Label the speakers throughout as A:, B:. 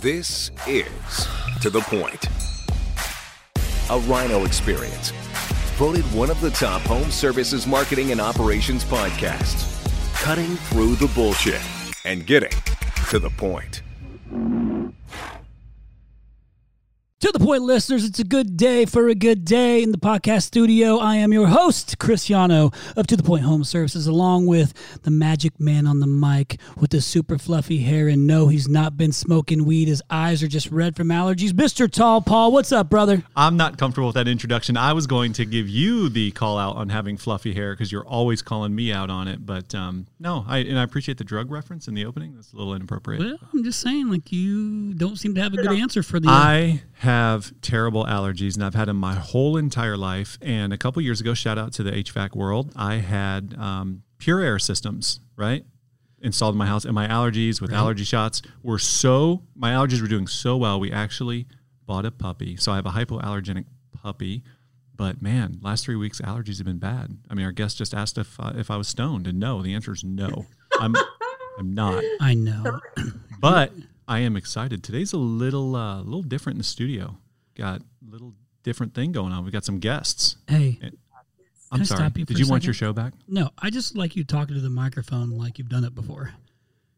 A: This is To The Point, a Rhino experience. Voted one of the top home services marketing and operations podcasts. Cutting through the bullshit and getting to the point.
B: To the point, listeners, it's a good day for a good day in the podcast studio. I am your host, Cristiano of To the Point Home Services, along with the magic man on the mic with the super fluffy hair. And no, he's not been smoking weed. His eyes are just red from allergies. Mr. Tall Paul, what's up, brother?
C: I'm not comfortable with that introduction. I was going to give you the call out on having fluffy hair because you're always calling me out on it. But um, no, I and I appreciate the drug reference in the opening. That's a little inappropriate.
B: Well, I'm just saying, like, you don't seem to have a good answer for the.
C: I have terrible allergies and I've had them my whole entire life. And a couple years ago, shout out to the HVAC world, I had um, pure air systems, right? Installed in my house. And my allergies with allergy shots were so, my allergies were doing so well. We actually bought a puppy. So I have a hypoallergenic puppy. But man, last three weeks allergies have been bad. I mean, our guest just asked if uh, if I was stoned, and no, the answer is no. I'm I'm not.
B: I know.
C: But I am excited. Today's a little uh, little different in the studio. Got a little different thing going on. We got some guests.
B: Hey,
C: I'm sorry.
B: you
C: Did you want your show back?
B: no, I just like you talking to the microphone like you've done it before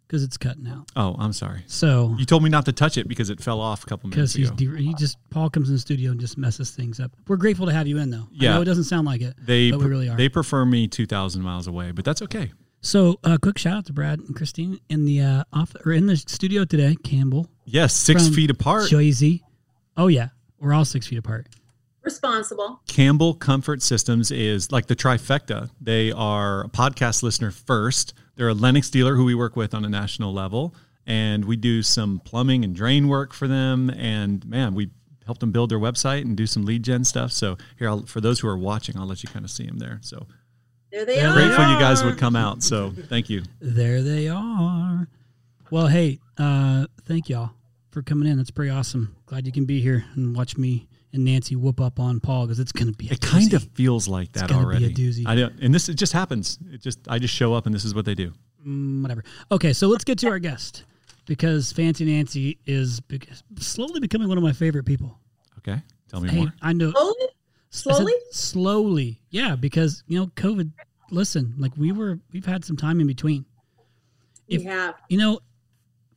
B: because it's cutting out.
C: Oh, I'm sorry.
B: So
C: You told me not to touch it because it fell off a couple minutes
B: because he's
C: ago.
B: de- he just Paul comes in the studio and just messes things up. We're grateful to have you in though. I
C: Yeah.
B: know it doesn't sound like it,
C: they
B: but we really are.
C: they prefer me 2,000 miles away, but that's okay.
B: So, uh, quick shout out to Brad and Christine in the uh, off or in the studio today. Campbell,
C: Yes, six
B: From
C: feet apart.
B: Joyzy. Oh yeah, we're all six feet apart.
D: responsible.
C: Campbell Comfort Systems is like the trifecta. They are a podcast listener first. They're a Lennox dealer who we work with on a national level, and we do some plumbing and drain work for them. And man, we helped them build their website and do some lead gen stuff. So here, I'll, for those who are watching, I'll let you kind of see them there. So
D: There they
B: There
D: are.
B: they
C: grateful you guys would come out. So thank you.
B: There they are. Well, hey, uh, thank y'all for coming in. That's pretty awesome. Glad you can be here and watch me and Nancy whoop up on Paul because it's gonna be. A
C: It kind of feels like that
B: gonna be a
C: already.
B: doozy.
C: I don't, and this it just happens. It just I just show up and this is what they do.
B: Mm, whatever. Okay, so let's get to our guest because Fancy Nancy is bec- slowly becoming one of my favorite people.
C: Okay, tell me
B: Hey,
C: more.
B: I know.
D: Slowly?
B: Said
D: Slowly?
B: slowly, yeah, because you know COVID. Listen, like we were, we've had some time in between. if-
D: we have.
B: You know,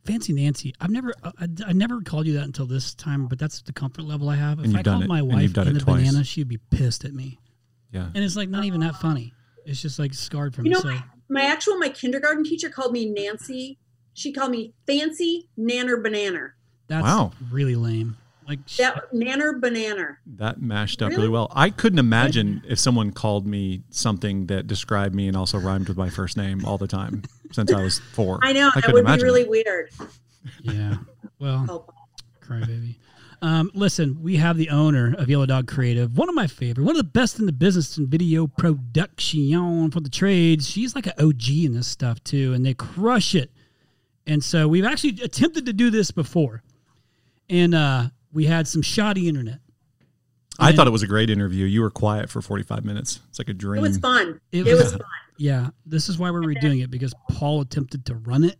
B: Fancy Nancy. I've never, I, I never called you that until this time, but that's the comfort level I have. If
C: And
B: I
C: you've done
B: called
C: it-
B: my wife
C: you've
B: in the
C: twice.
B: banana, she'd be pissed at me,
C: Yeah.
B: and it's like not even that funny. It's just like scarred from.
D: You
B: me.
D: know,
B: so
D: My actual, my kindergarten teacher called me Nancy. She called me Fancy Nanner Banana.
B: that's
C: Wow.
B: really lame. Like
D: That Nanner Banana.
C: That mashed up really?
D: Really?
C: well. I couldn't imagine if someone called me something that described me and also rhymed with my first name all the time since I was four.
D: I know, that would be really
C: that.
D: weird.
B: yeah. Well,
D: Oh,
B: cry baby. Um, listen, we have the owner of Yellow Dog Creative, one of my favorite, one of the best in the business in video production for the trades. She's like an OG in this stuff too, and they crush it. And so we've actually attempted to do this before, and uh, we had some shoddy internet.
C: I
B: And-
C: thought it was a great interview. You were quiet for 45 minutes. It's like a dream.
D: it was fun.
B: It
D: It,
B: was-
D: was fun.
B: Yeah, this is why we're redoing it because Paul attempted to run it,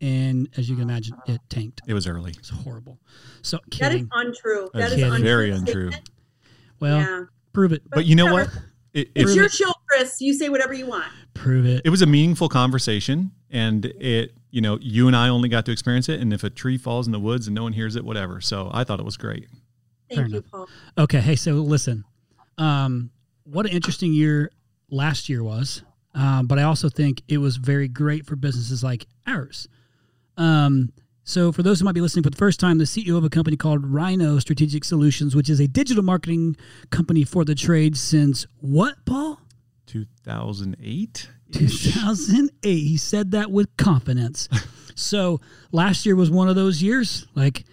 B: and as you can imagine, it tanked.
C: It was early.
B: It's horrible. So
D: That is untrue. That
C: That's
D: untrue.
C: very untrue.
B: Well,
D: yeah.
B: prove it.
C: But you know
D: whatever.
C: what? It,
D: It's
C: it,
D: your show, Chris. You say whatever you want.
B: Prove it.
C: it was a meaningful conversation and it, you know, you and I only got to experience it. And if a tree falls in the woods and no one hears it, whatever. So I thought it was great.
D: Thank
B: Fair
D: you,
B: enough.
D: Paul.
B: Okay, hey, so listen, um, what an interesting year last year was, um, but I also think it was very great for businesses like ours. Um, so, for those who might be listening for the first time, the CEO of a company called Rhino Strategic Solutions, which is a digital marketing company for the trade since what, Paul?
C: 2008?
B: 2008. He said that with confidence. so last year was one of those years. Like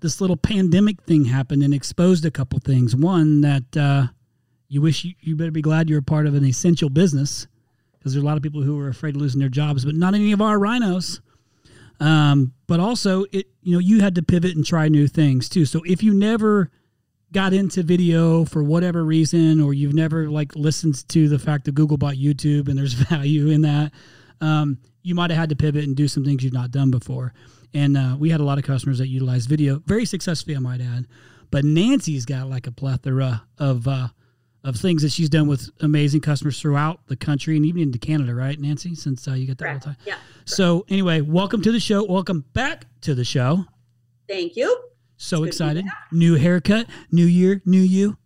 B: this little pandemic thing happened and exposed a couple things. One that uh, you wish you, you better be glad you're a part of an essential business because there's a lot of people who are afraid of losing their jobs, but not any of our rhinos. Um, but also, it you know you had to pivot and try new things too. So if you never got into video for whatever reason, or you've never like listened to the fact that Google bought YouTube and there's value in that, um, you might have had to pivot and do some things you've not done before. and uh, we had a lot of customers that utilized video very successfully, I might add. But Nancy's got like a plethora of uh, of things that she's done with amazing customers throughout the country and even into Canada, right, Nancy? Since uh, you got that all the time.
D: Yeah.
B: So anyway, welcome to the show. Welcome back to the show.
D: Thank you.
B: So
D: Good to be
B: excited. New haircut, new year, new you.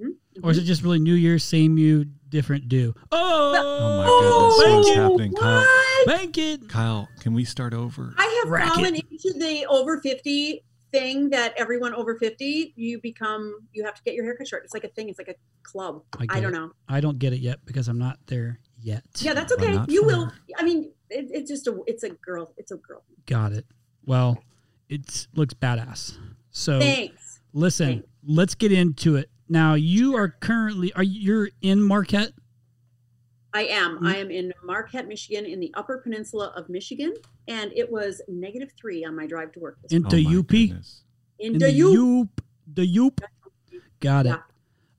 D: Mhm,
B: Or is it just really new year, same you, different do? Oh,
C: Oh my
D: Oh,
C: goodness, what's
B: thank you.
C: happening, Kyle?
D: what?
B: Bank it.
C: Kyle, can we start over?
D: I have
B: Racket.
D: fallen into the over 50 thing that everyone over 50, you become, you have to get your haircut short. It's like a thing. It's like a club.
B: I
D: I, don't
B: it.
D: know.
B: I don't get it yet because I'm not there yet.
D: Yeah, that's okay. You
C: for
D: will. I mean, it, it's just a, it's a girl. It's a girl.
B: Got it. Well, it looks badass. So
D: Thanks.
B: listen,
D: Thanks.
B: let's get into it. Now you are currently are you you're in Marquette?
D: I am.
B: Mm.
D: I am in Marquette, Michigan, in the Upper Peninsula of Michigan, and it was negative three on my drive to work. This
B: In
C: Oh
B: the
C: my
B: UP?
C: goodness.
D: in
B: In
D: the U.
B: Yoop. The Yoop. Got it.
D: Yeah.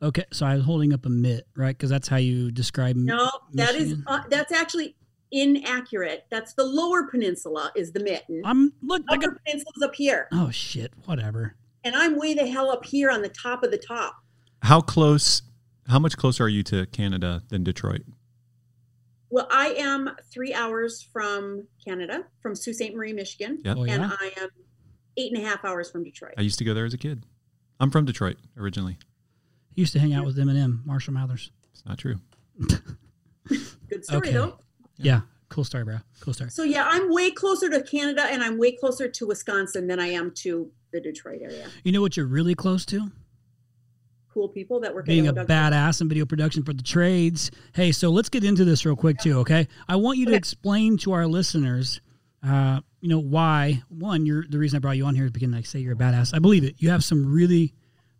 B: Okay, so I was holding up a mitt, right? Because that's how you describe. m-
D: No, that is uh, that's actually inaccurate. That's the Lower Peninsula is the mitten.
B: I'm look. I got.
D: Upper Peninsula's up here,
B: Oh shit! Whatever.
D: and I'm way the hell up here on the top of the top.
C: How close? How much closer are you to Canada than Detroit?
D: Well, I am three hours from Canada, from Sault Ste. Marie, Michigan,
C: Yep.
B: Oh
D: and. I am eight and a half hours from Detroit.
C: I used to go there as a kid. I'm from Detroit originally.
B: He used to hang out with Eminem, Marshall Mathers.
C: It's not true.
D: Good story
B: Okay.
D: though.
B: Yeah. Cool story, bro. Cool story.
D: So yeah, I'm way closer to Canada, and I'm way closer to Wisconsin than I am to the Detroit area.
B: You know what you're really close to?
D: Cool people that work
B: Being a badass in video production for the trades. Hey, so let's get into this real quick too, okay? I want you to explain to our listeners, uh, you know, why one, you're the reason I brought you on here is because I say you're a badass. I believe it. You have some really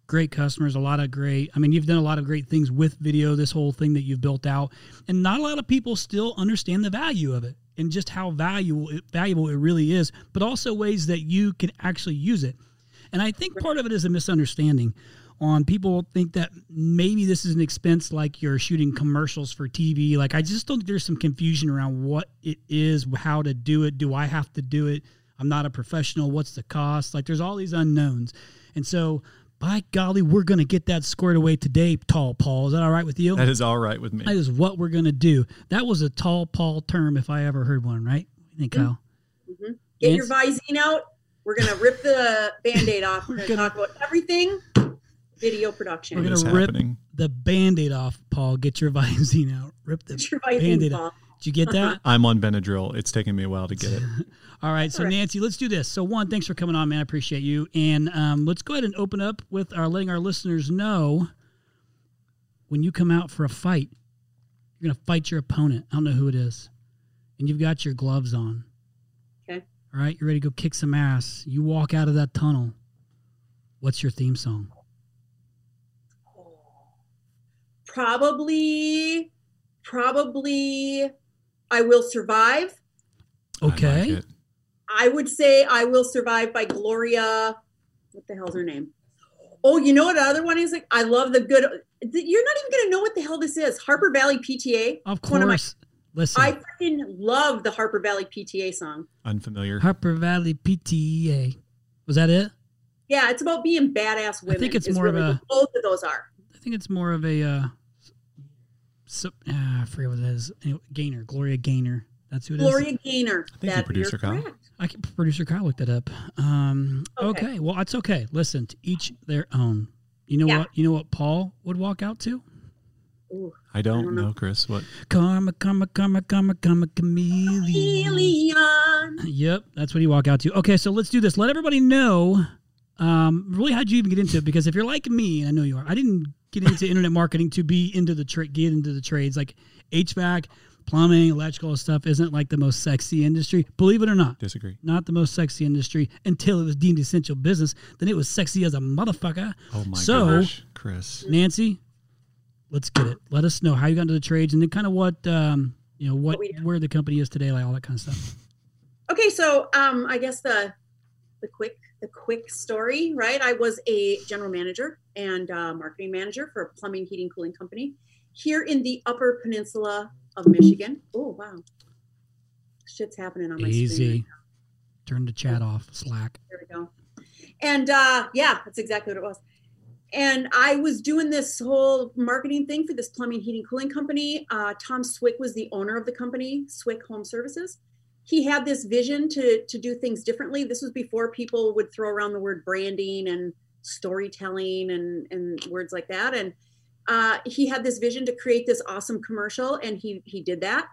B: great customers, a lot of great. I mean, you've done a lot of great things with video. This whole thing that you've built out, and not a lot of people still understand the value of it and just how valuable it, valuable it really is. But also ways that you can actually use it. And I think part of it is a misunderstanding on people think that maybe this is an expense like you're shooting commercials for TV. Like I just don't think there's some confusion around what it is, how to do it. Do I have to do it? I'm not a professional. What's the cost? Like there's all these unknowns. And so by golly, we're gonna get that squared away today, tall Paul. Is that all right with you?
C: That is all right with me.
B: That is what we're gonna do. That was a tall Paul term if I ever heard one, right? What do you think, mm-hmm. Kyle? Mm-hmm.
D: Get your Visine out. We're gonna rip the band-aid off. We're
B: We're
D: gonna,
B: gonna-
D: talk about everything video production.
B: We're gonna rip
C: happening?
B: The band-aid off, Paul. Get your Visine out. Rip the
D: Get
B: Band-Aid
D: off.
B: Did you get that?
C: I'm on Benadryl. It's taking me a while to get it.
B: All right, so
D: All right.
B: Nancy, let's do this. So one, thanks for coming on, man. I appreciate you. And um, let's go ahead and open up with our letting our listeners know when you come out for a fight, you're gonna fight your opponent. I don't know who it is, and you've got your gloves on.
D: Okay.
B: All right, you're ready to go kick some ass. You walk out of that tunnel. What's your theme song?
D: Probably, probably, I will survive.
C: I like
B: Okay.
D: I would say I will survive by Gloria. What the hell's her name? Oh, you know what the other one is? Like, I love the good. You're not even gonna know what the hell this is. Harper Valley PTA.
B: Of
D: It's one of my-
B: course. Listen,
D: I freaking love the Harper Valley PTA song.
C: Unfamiliar.
B: Harper Valley PTA. Was that it?
D: Yeah, it's about being badass women.
B: I think it's
D: is
B: more of a-
D: both of those are.
B: I think it's more of a uh, so, ah, I forget what it is. Anyway, Gaynor, Gloria Gaynor. That's who it is.
D: Gloria Gaynor.
C: Thank you,
D: That-
C: producer Kyle.
B: I can, producer Kyle looked it up. Um, okay.
D: Okay.
B: well, it's okay. Listen, to each their own. You know
D: Yeah.
B: what? You know what Paul would walk out to?
D: Ooh.
C: I don't,
D: don't
C: know,
D: know.
C: Chris. What?
B: Karma, karma, karma, karma, karma, chameleon.
D: Alien.
B: Yep, that's what he walk out to. Okay, so let's do this. Let everybody know. Um, really, how'd you even get into it? Because if you're like me, and I know you are, I didn't get into internet marketing to be into the trade, get into the trades like HVAC, plumbing, electrical stuff. Isn't like the most sexy industry. Believe it or not,
C: Disagree.
B: not the most sexy industry until it was deemed essential business. Then it was sexy as a motherfucker.
C: Oh my
B: So-
C: gosh, Chris.
B: Nancy, let's get it. Let us know how you got into the trades and then kind of what um, you know what
D: What
B: where the company is today, like all that kind of stuff.
D: Okay, so um, I guess the the quick the quick story, right? I was a general manager and uh, marketing manager for a plumbing, heating, cooling company here in the Upper Peninsula of Michigan. Oh wow, shit's happening on my screen.
B: Easy.
D: right
B: turn the chat off. Slack.
D: There we go. And uh, yeah, that's exactly what it was. And I was doing this whole marketing thing for this plumbing, heating, cooling company. Uh, Tom Swick was the owner of the company, Swick Home Services. He had this vision to to do things differently. This was before people would throw around the word branding and storytelling and and words like that. And uh, he had this vision to create this awesome commercial, and he he did that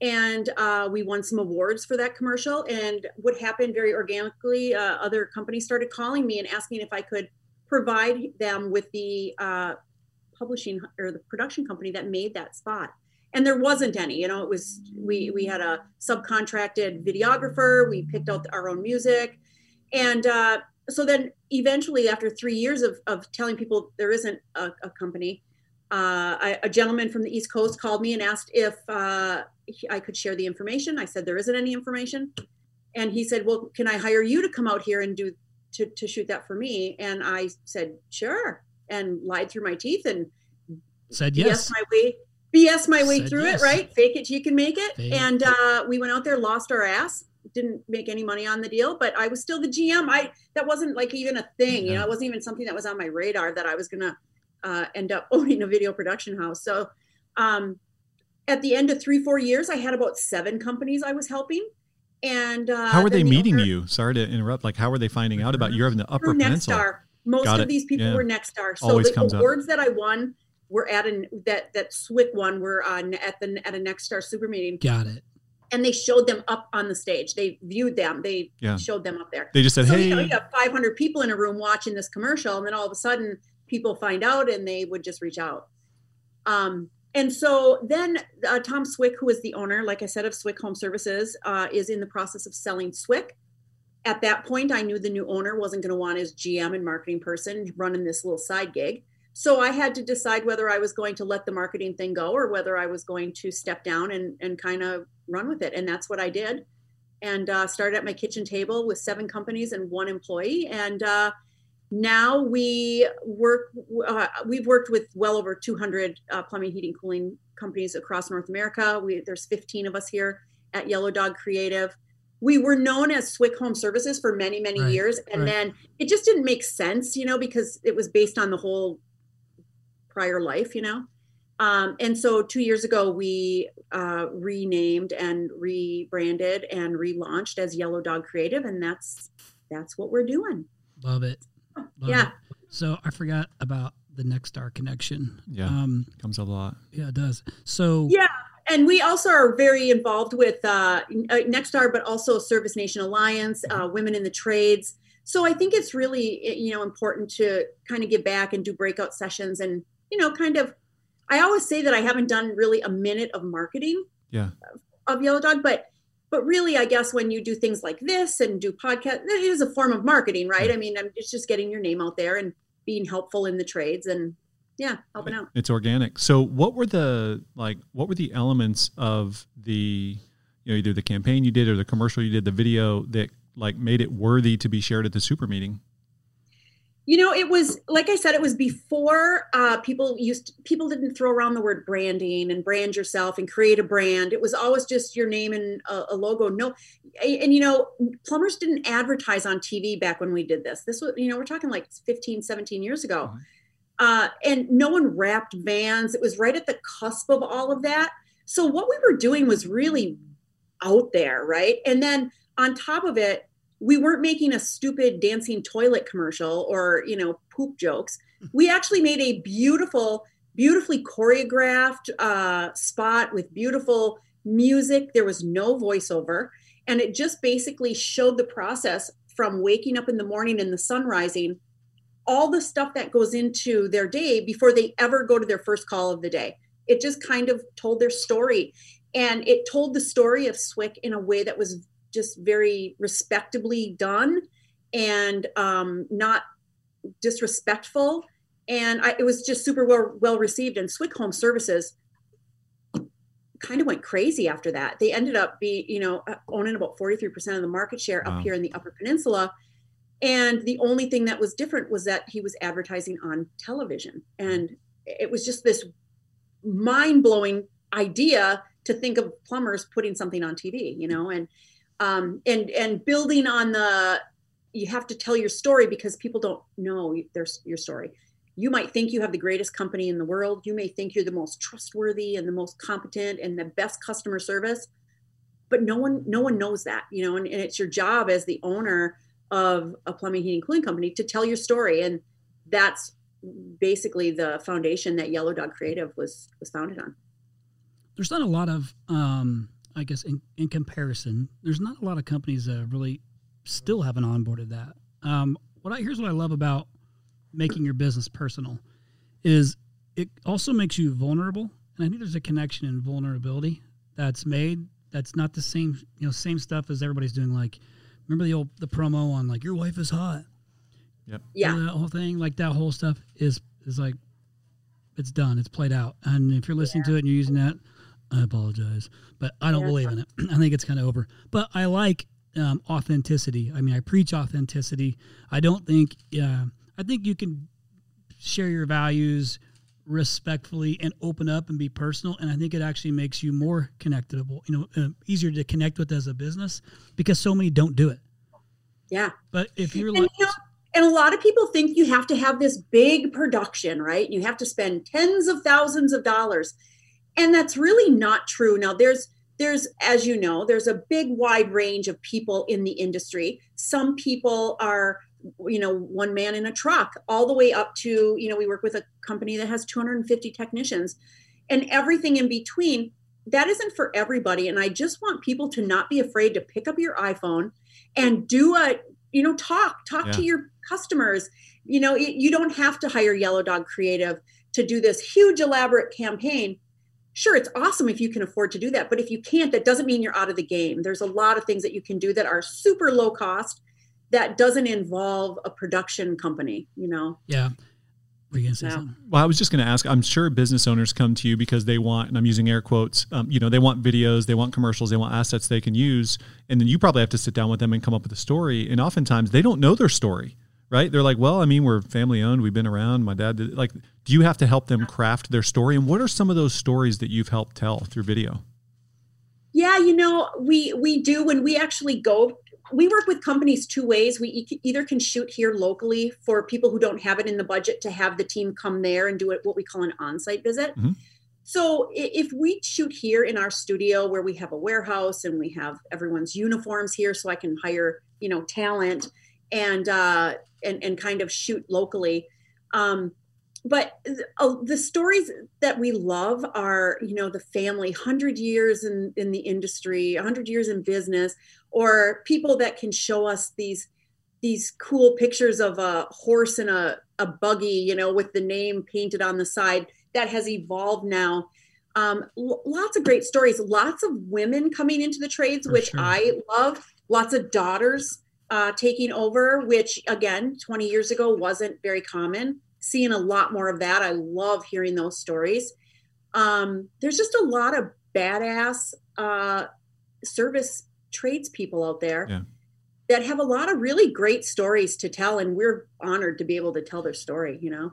D: and uh, we won some awards for that commercial. And what happened very organically, uh, other companies started calling me and asking if I could provide them with the uh, publishing or the production company that made that spot. And there wasn't any, you know, it was, we, we had a subcontracted videographer, we picked out our own music. And uh, so then eventually, after three years of, of telling people there isn't a, a company, uh, I, a gentleman from the East Coast called me and asked if uh, I could share the information. I said there isn't any information, and he said, "Well, can I hire you to come out here and do to, to shoot that for me?" And I said, "Sure," and lied through my teeth and
B: said yes.
D: BS my way, BS my way
B: Said
D: through
B: yes.
D: it. Right, fake it, you can make it.
B: Fake
D: and uh, we went out there, lost our ass, didn't make any money on the deal, but I was still the GM. I that wasn't like even a thing, you know, it wasn't even something that was on my radar that I was gonna uh, end up owning a video production house. So um, at the end of three, four years, I had about seven companies I was helping. And uh,
C: How were they
D: the
C: meeting
D: owner-
C: you? Sorry to interrupt. Like, how were they finding out about you having the Upper Peninsula?
D: Nexstar. Most
C: Got
D: of
C: it.
D: these people
C: Yeah.
D: were Nexstar. So
C: Always
D: the
C: comes up.
D: awards that I won were at an that that Swick won were on at the at a Nexstar super meeting,
B: Got it.
D: and they showed them up on the stage. They viewed them. They
C: Yeah.
D: showed them up there.
C: They just said,
D: so
C: "Hey,
D: you know, you have 500 people in a room watching this commercial, and then all of a sudden, people find out, and they would just reach out. Um, and so then uh, Tom Swick, who is the owner, like I said, of Swick Home Services, uh, is in the process of selling Swick. At that point, I knew the new owner wasn't going to want his GM and marketing person running this little side gig. So I had to decide whether I was going to let the marketing thing go or whether I was going to step down and, and kind of run with it. And that's what I did. And uh, started at my kitchen table with seven companies and one employee. And uh, now we work, uh, we've worked with well over 200 uh, plumbing, heating, cooling companies across North America. We, there's 15 of us here at Yellow Dog Creative. We were known as Swick Home Services for many, many
B: Right,
D: years. And
B: right.
D: then it just didn't make sense, you know, because it was based on the whole prior life, you know. Um, and so two years ago, we uh, renamed and rebranded and relaunched as Yellow Dog Creative, and that's that's what we're doing.
B: Love it. Love
D: Yeah.
B: it. So I forgot about the Nexstar connection.
C: Yeah.
B: Um,
C: comes up a lot."
B: yeah, it does. So
D: Yeah, and we also are very involved with uh, uh, Nexstar, but also Service Nation Alliance, uh, Women in the Trades. So I think it's really eh, you know important to kind of give back and do breakout sessions and you know kind of. I always say that I haven't done really a minute of marketing
C: Yeah.
D: of Yellow Dog, but but really, I guess when you do things like this and do podcast, it is a form of marketing, right? I mean, I'm- it's just getting your name out there and being helpful in the trades and yeah, helping out.
C: It's organic. So, what were the like? What were the elements of the, you know, either the campaign you did or the commercial you did, the video that like made it worthy to be shared at the super meeting?
D: You know, it was like I said, it was before uh, people used people didn't throw around the word branding and brand yourself and create a brand. It was always just your name and a, a logo. No, and, and, you know, plumbers didn't advertise on TV back when we did this. This was, you know, we're talking like 15, 17 years ago.
C: Mhm.
D: Uh, and no one wrapped vans. It was right at the cusp of all of that. So what we were doing was really out there, right? And then on top of it, we weren't making a stupid dancing toilet commercial or you know poop jokes. We actually made a beautiful beautifully choreographed uh, spot with beautiful music. There was no voiceover and it just basically showed the process from waking up in the morning and the sun rising all the stuff that goes into their day before they ever go to their first call of the day. It just kind of told their story and it told the story of swick in a way that was just very respectably done and um, not disrespectful. And I, it was just super well well received. And Swick Home Services kind of went crazy after that. They ended up being, you know, owning about 43% of the market share
C: Wow.
D: up here in the Upper Peninsula. And the only thing that was different was that he was advertising on television. And it was just this mind blowing idea to think of plumbers putting something on TV, you know, and um, and and building on the you have to tell your story because people don't know their, your story. You might think you have the greatest company in the world. You may think you're the most trustworthy and the most competent and the best customer service but no one no one knows that you know and, and it's your job as the owner of a plumbing heating cooling company to tell your story. And that's basically the foundation that yellow dog creative was was founded on.
B: There's not a lot of um i guess in, in comparison there's not a lot of companies that really still haven't onboarded that. Um what i here's what i love about making your business personal is it also makes you vulnerable and i think there's a connection in vulnerability that's made that's not the same you know same stuff as everybody's doing like remember the old the promo on like your wife is hot.
C: Yep.
D: yeah.
B: that whole thing like that whole stuff is is like it's done it's played out. And if you're listening to it and you're using that i apologize but i don't
D: Yeah.
B: believe in it i think it's kind of over but i like um, authenticity i mean i preach authenticity i don't think uh, i think you can share your values respectfully and open up and be personal and i think it actually makes you more connectable you know uh, easier to connect with as a business because so many don't do it
D: yeah
B: but if you're
D: and,
B: like
D: you know, and a lot of people think you have to have this big production, right? You have to spend tens of thousands of dollars. And that's really not true. Now there's there's as you know, there's a big wide range of people in the industry. Some people are you know one man in a truck all the way up to you know we work with a company that has 250 technicians. And everything in between that isn't for everybody. And i just want people to not be afraid to pick up your iphone and do a you know talk talk to your customers. You know you don't have to hire yellow dog creative to do this huge elaborate campaign sure it's awesome if you can afford to do that but if you can't that doesn't mean you're out of the game there's a lot of things that you can do that are super low cost that doesn't involve a production company you know
B: yeah were you gonna say
D: Yeah.
B: something
C: Well, I was just going to ask. I'm sure business owners come to you because they want, and I'm using air quotes. Um, you know, they want videos, they want commercials, they want assets they can use, and then you probably have to sit down with them and come up with a story. And oftentimes they don't know their story, right? They're like, "Well, I mean, we're family owned. We've been around. My dad did." Like, do you have to help them craft their story? And what are some of those stories that you've helped tell through video?
D: Yeah, you know, we we do when we actually go. We work with companies two ways. We either can shoot here locally for people who don't have it in the budget to have the team come there and do it what we call an on-site visit.
C: Mhm.
D: So if we shoot here in our studio where we have a warehouse and we have everyone's uniforms here, so I can hire you know talent and uh, and and kind of shoot locally. Um, but uh, the stories that we love are you know the family 100 years in in the industry 100 years in business or people that can show us these these cool pictures of a horse and a, a buggy you know with the name painted on the side that has evolved now um, l- lots of great stories lots of women coming into the trades
C: For
D: which
C: sure.
D: i love lots of daughters uh, taking over which again 20 years ago wasn't very common seeing a lot more of that. I love hearing those stories. Um, there's just a lot of badass uh, service tradespeople out there
C: Yeah.
D: that have a lot of really great stories to tell, and we're honored to be able to tell their story. You know.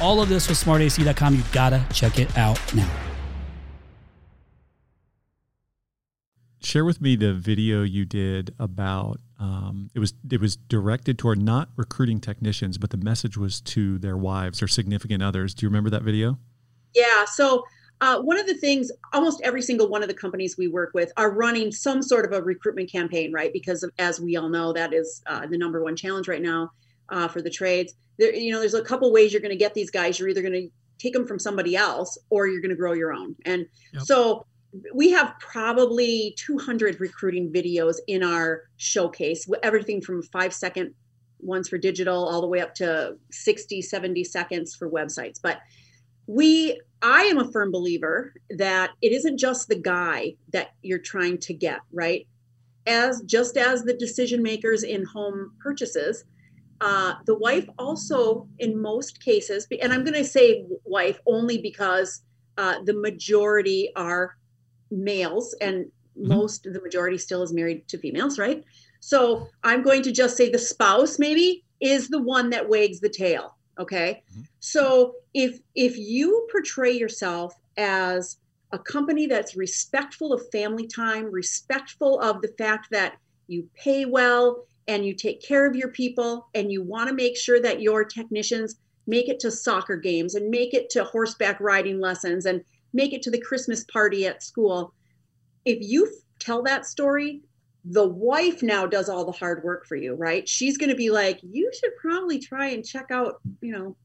B: all of this with smartac.com. You gotta check it out now.
C: Share with me the video you did about um, it was it was directed toward not recruiting technicians, but the message was to their wives or significant others. Do you remember that video?
D: Yeah. So uh, one of the things, almost every single one of the companies we work with are running some sort of a recruitment campaign, right? Because of, as we all know, that is uh, the number one challenge right now uh, for the trades. There, you know, there's a couple ways you're going to get these guys. You're either going to take them from somebody else, or you're going to grow your own. And
B: Yep.
D: so we have probably 200 recruiting videos in our showcase. Everything from five second ones for digital, all the way up to 60, 70 seconds for websites. But we i am a firm believer that it isn't just the guy that you're trying to get right as just as the decision makers in home purchases, uh, the wife also, in most cases, and I'm going to say wife only because uh, the majority are males and mm-hmm. most the majority still is married to females, right? So I'm going to just say the spouse maybe is the one that wags the tail. Okay. Mm-hmm. So if if you portray yourself as a company that's respectful of family time, respectful of the fact that you pay well and you take care of your people and you want to make sure that your technicians make it to soccer games and make it to horseback riding lessons and make it to the Christmas party at school. If you tell that story, the wife now does all the hard work for you, right? She's going to be like, you should probably try and check out, you know,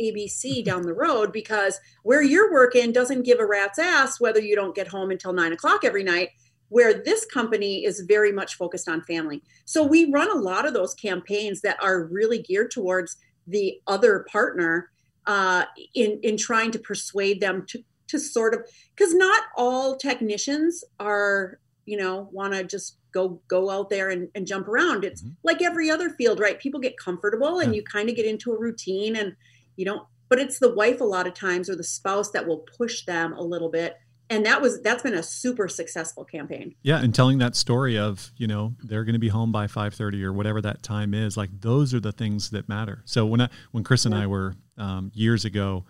D: ABC down the road because where you're working doesn't give a rat's ass whether you don't get home until nine o'clock every night. Where this company is very much focused on family. So we run a lot of those campaigns that are really geared towards the other partner uh, in in trying to persuade them to to sort of because not all technicians are you know want to just go go out there and, and jump around it's mm-hmm. like every other field right people get comfortable and yeah. you kind of get into a routine and you don't but it's the wife a lot of times or the spouse that will push them a little bit and that was that's been a super successful campaign
C: yeah and telling that story of you know they're going to be home by 5.30 or whatever that time is like those are the things that matter so when i when chris and yeah. i were um, years ago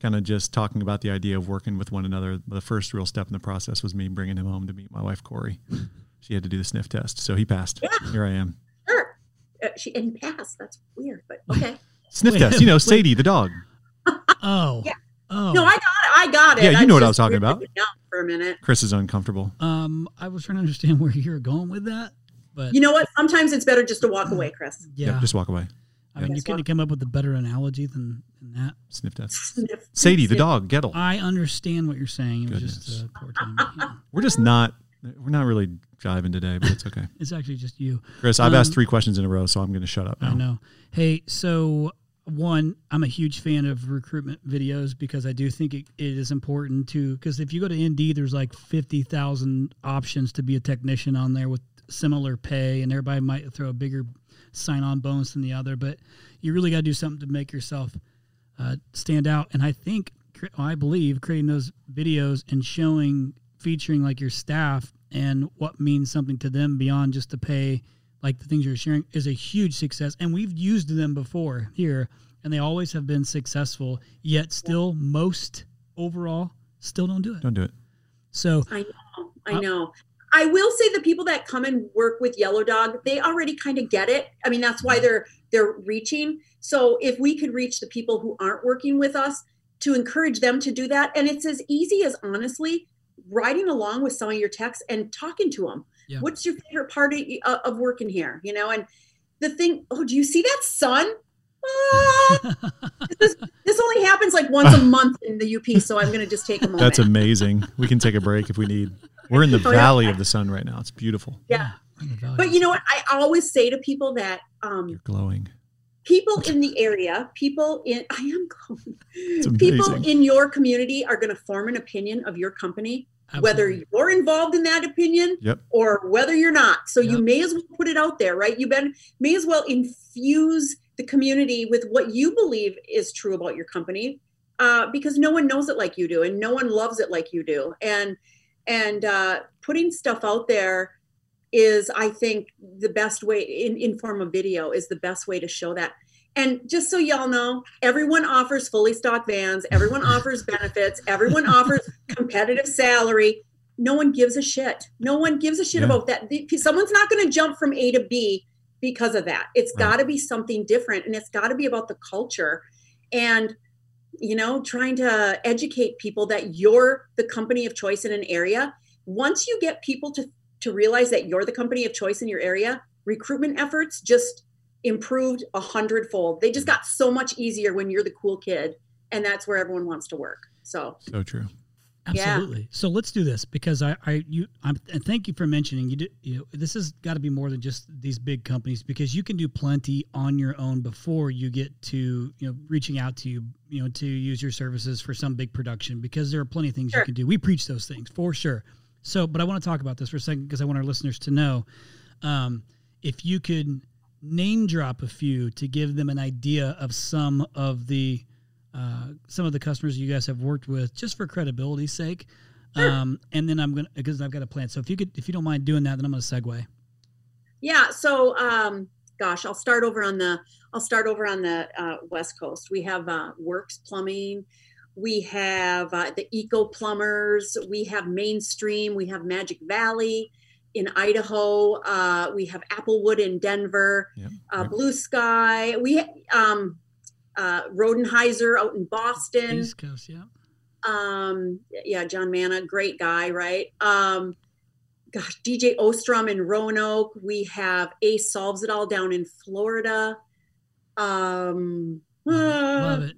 C: kind of just talking about the idea of working with one another the first real step in the process was me bringing him home to meet my wife corey she had to do the sniff test so he passed yeah. here i am
D: sure uh, she and he passed that's weird but okay
C: sniff wait, test you know wait. sadie the dog
B: oh yeah
D: Oh. No, I got it. I got it.
C: Yeah, you I know what I was talking about.
D: For a minute.
C: Chris is uncomfortable.
B: Um, I was trying to understand where you're going with that, but
D: you know what? Sometimes it's better just to walk away, Chris.
C: Yeah, yeah just walk away.
B: I mean, you couldn't come up with a better analogy than, than that.
C: Sniff test. Sniff. Sadie, the dog, Gettle.
B: I understand what you're saying. It Goodness. was just a poor time.
C: Yeah. We're just not. We're not really jiving today, but it's okay.
B: it's actually just you,
C: Chris. I've um, asked three questions in a row, so I'm going to shut up now.
B: I know. Hey, so one, I'm a huge fan of recruitment videos because I do think it, it is important to because if you go to Indeed, there's like fifty thousand options to be a technician on there with similar pay, and everybody might throw a bigger sign-on bonus than the other, but you really got to do something to make yourself uh, stand out. And I think, I believe, creating those videos and showing, featuring like your staff and what means something to them beyond just the pay like the things you're sharing is a huge success and we've used them before here and they always have been successful yet still most overall still don't do it.
C: Don't do it.
B: So
D: i know i uh, know. I will say the people that come and work with yellow dog they already kind of get it. I mean that's why they're they're reaching. So if we could reach the people who aren't working with us to encourage them to do that and it's as easy as honestly riding along with some of your texts and talking to them yeah. what's your favorite part of, uh, of working here you know and the thing oh do you see that sun? Ah! this, this, only happens like once a month in the up so i'm going to just take a moment.
C: that's amazing. We can take a break if we need. We're in the oh, valley yeah. of the sun right now. It's beautiful.
D: Yeah, yeah. but you know what? I always say to people that um
C: you're glowing.
D: people in the area people in i am glowing. People in your community are going to form an opinion of your company Absolutely. whether you're involved in that opinion
C: yep.
D: or whether you're not. So yep. you may as well put it out there, right? You been, may as well infuse the community with what you believe is true about your company, uh, because no one knows it like you do, and no one loves it like you do. And and uh, putting stuff out there is, I think, the best way in, in form of video is the best way to show that. And just so y'all know, everyone offers fully stocked vans, everyone offers benefits, everyone offers competitive salary. No one gives a shit. No one gives a shit yeah. about that. Someone's not going to jump from A to B because of that. It's right. got to be something different and it's got to be about the culture and you know, trying to educate people that you're the company of choice in an area. Once you get people to to realize that you're the company of choice in your area, recruitment efforts just improved a hundredfold. They just got so much easier when you're the cool kid, and that's where everyone wants to work. So
C: so true.
B: Absolutely. Yeah. So let's do this because I, I, you, I'm, and thank you for mentioning you. Do, you know, this has got to be more than just these big companies because you can do plenty on your own before you get to, you know, reaching out to you, you know, to use your services for some big production because there are plenty of things sure. you can do. We preach those things for sure. So, but I want to talk about this for a second because I want our listeners to know um, if you could name drop a few to give them an idea of some of the uh, some of the customers you guys have worked with, just for credibility's sake. Sure. Um, and then I'm gonna because I've got a plan. So if you could, if you don't mind doing that, then I'm gonna segue.
D: Yeah. So, um, gosh, I'll start over on the I'll start over on the uh, West Coast. We have uh, Works Plumbing. We have uh, the Eco Plumbers. We have Mainstream. We have Magic Valley in Idaho. Uh, we have Applewood in Denver. Uh. Blue Sky. We um, uh, Rodenhiser out in Boston.
B: East Coast, yeah.
D: Um, yeah, John Manna, great guy, right? Um, gosh, DJ Ostrom in Roanoke. We have Ace Solves It All down in Florida. Um,
B: love it.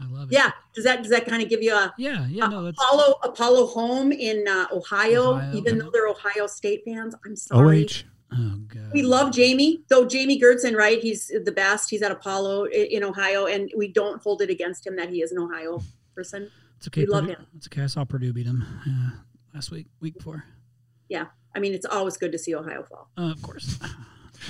B: I love it.
D: Yeah. Does that does that kind of give you a
B: yeah yeah no
D: that's Apollo Apollo Home in uh, Ohio, Ohio, even though they're Ohio State fans. I'm sorry.
C: OH.
B: Oh god.
D: We love Jamie, though Jamie Gertzen, right? He's the best. He's at Apollo in Ohio, and we don't hold it against him that he is an Ohio person.
B: It's okay.
D: We
B: Purdue,
D: love him.
B: It's okay. I saw Purdue beat him uh, last week, week before.
D: Yeah, I mean it's always good to see Ohio fall.
B: Uh, of course.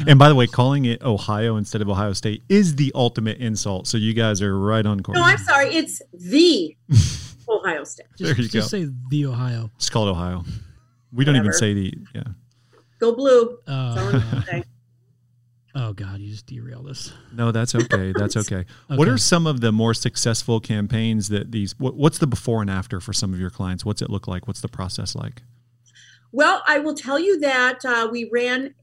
C: And by the way, calling it Ohio instead of Ohio State is the ultimate insult. So you guys are right on course.
D: No, I'm sorry. It's the Ohio State.
B: Just,
C: There you
B: just
C: go.
B: say the Ohio.
C: It's called Ohio. We don't even say the yeah.
D: Go blue. That's
B: Oh,
D: gonna say.
B: God, you just derailed us.
C: No, that's okay. That's okay. What are some of the more successful campaigns that these? What, what's the before and after for some of your clients? What's it look like? What's the process like?
D: Well, I will tell you that uh, we ran,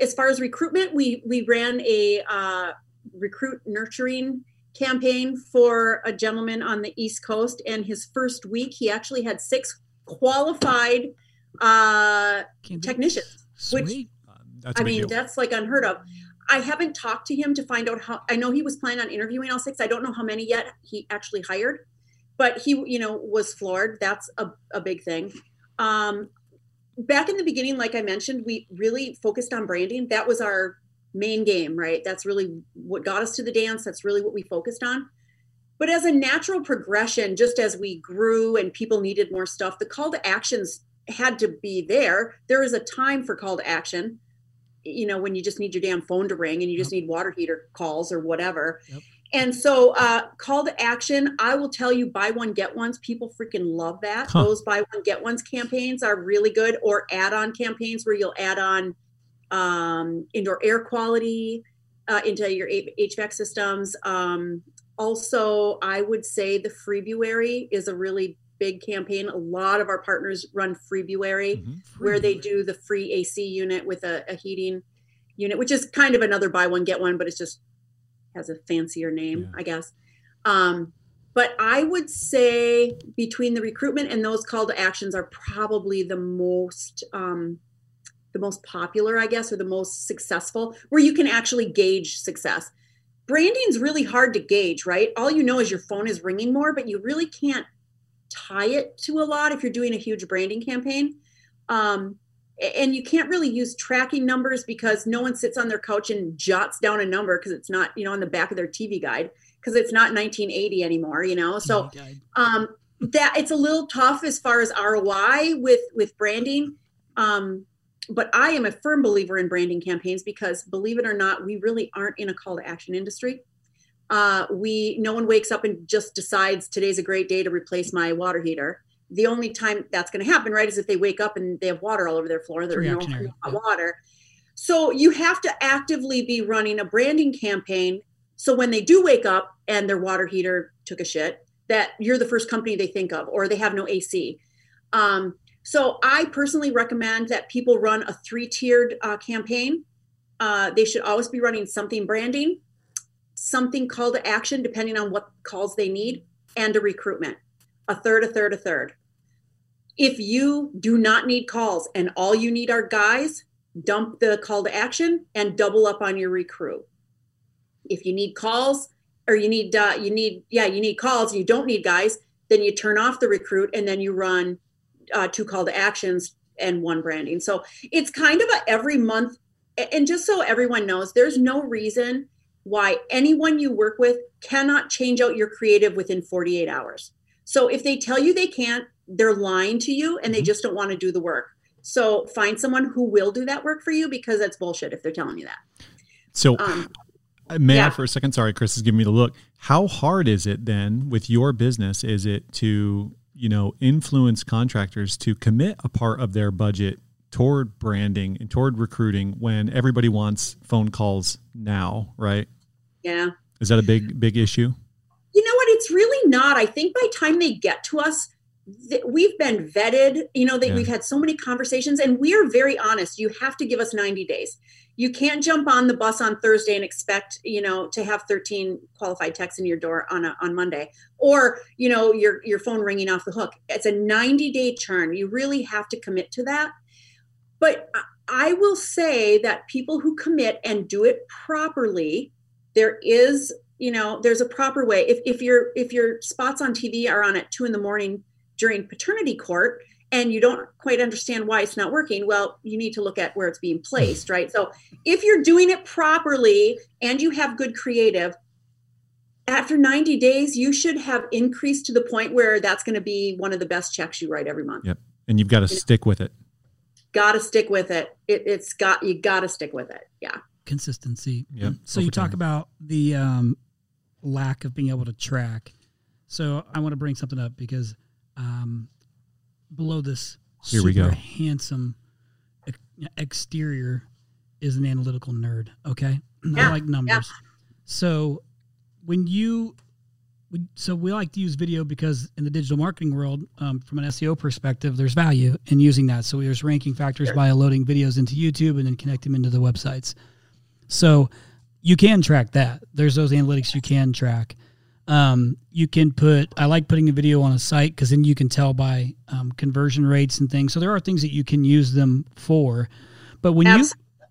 D: as far as recruitment, we we ran a uh, recruit nurturing campaign for a gentleman on the East Coast, and his first week, he actually had six qualified uh, technicians. which-
B: Sweet.
C: That's a
D: I mean,
C: deal.
D: that's like unheard of. I haven't talked to him to find out how. I know he was planning on interviewing all six. I don't know how many yet he actually hired, but he, you know, was floored. That's a, a big thing. Um, back in the beginning, like I mentioned, we really focused on branding. That was our main game, right? That's really what got us to the dance. That's really what we focused on. But as a natural progression, just as we grew and people needed more stuff, the call to actions had to be there. There is a time for call to action you know when you just need your damn phone to ring and you just need water heater calls or whatever
B: Yep.
D: And so uh call to action. I will tell you buy one get ones. People freaking love that.
C: Huh.
D: those buy one get ones campaigns are really good or add-on campaigns where you'll add on um indoor air quality uh, into your hvac systems. Um also i would say the freebuary is a really big campaign. A lot of our partners run freebuary
C: Mhm.
D: where they do the free AC unit with a, a heating unit, which is kind of another buy one get one, but it's just has a fancier name,
C: Yeah.
D: I guess. Um, but I would say between the recruitment and those call to actions are probably the most um, the most popular, I guess, or the most successful, where you can actually gauge success. Branding's really hard to gauge, right? All you know is your phone is ringing more, but you really can't tie it to a lot if you're doing a huge branding campaign um, and you can't really use tracking numbers because no one sits on their couch and jots down a number because it's not you know on the back of their tv guide because it's not 1980 anymore you know? So um, that it's a little tough as far as roi with with branding um, but i am a firm believer in branding campaigns because believe it or not we really aren't in a call to action industry. Uh, we no one wakes up and just decides today's a great day to replace my water heater the only time that's going to happen right is if they wake up and they have water all over their floor there's no water. So you have to actively be running a branding campaign so when they do wake up and their water heater took a shit that you're the first company they think of or they have no ac um, so i personally recommend that people run a three-tiered uh, campaign. Uh, they should always be running something branding something call to action depending on what calls they need and a recruitment a third a third a third. If you do not need calls and all you need are guys dump the call to action and double up on your recruit if you need calls or you need uh, you need yeah you need calls you don't need guys then you turn off the recruit and then you run uh, two call to actions and one branding. So it's kind of a every month and just so everyone knows there's no reason why anyone you work with cannot change out your creative within 48 hours So if they tell you they can't, they're lying to you and they
C: Mhm.
D: just don't want to do the work. So find someone who will do that work for you because that's bullshit if they're telling you that.
C: So,
D: Um,
C: uh, may I for a second? Sorry, Chris is giving me the look. How hard is it then with your business? Is it to you know influence contractors to commit a part of their budget toward branding and toward recruiting when everybody wants phone calls now? Right?
D: yeah.
C: Is that a big big issue?
D: You know what? It's really not. I think by time they get to us, we've been vetted. You know, that
C: Yeah.
D: we've had so many conversations, and we are very honest. You have to give us 90 days. You can't jump on the bus on Thursday and expect, you know, to have 13 qualified texts in your door on a, on Monday, or you know, your your phone ringing off the hook. It's a 90 day churn. You really have to commit to that. But I will say that people who commit and do it properly, there is you know there's a proper way if, if your if your spots on tv are on at two in the morning during paternity court and you don't quite understand why it's not working well you need to look at where it's being placed right so if you're doing it properly and you have good creative after 90 days you should have increased to the point where that's going to be one of the best checks you write every month
C: Yep. And you've got to stick with it.
D: gotta stick with it. it it's got you gotta stick with it yeah
B: consistency.
C: Yep,
B: So you
C: over
B: talk
C: time.
B: about the um, lack of being able to track. So I want to bring something up because um, below this
C: Here we
B: super
C: go.
B: handsome exterior is an analytical nerd. Okay,
D: Yeah,
B: I like numbers. So when you so we like to use video because in the digital marketing world, um, from an SEO perspective, there's value in using that. So there's ranking factors by loading videos into YouTube and then connect them into the websites. So you can track that. There's those analytics you can track. Um, you can put. I like putting a video on a site because then you can tell by um, conversion rates and things. So there are things that you can use them for. But when you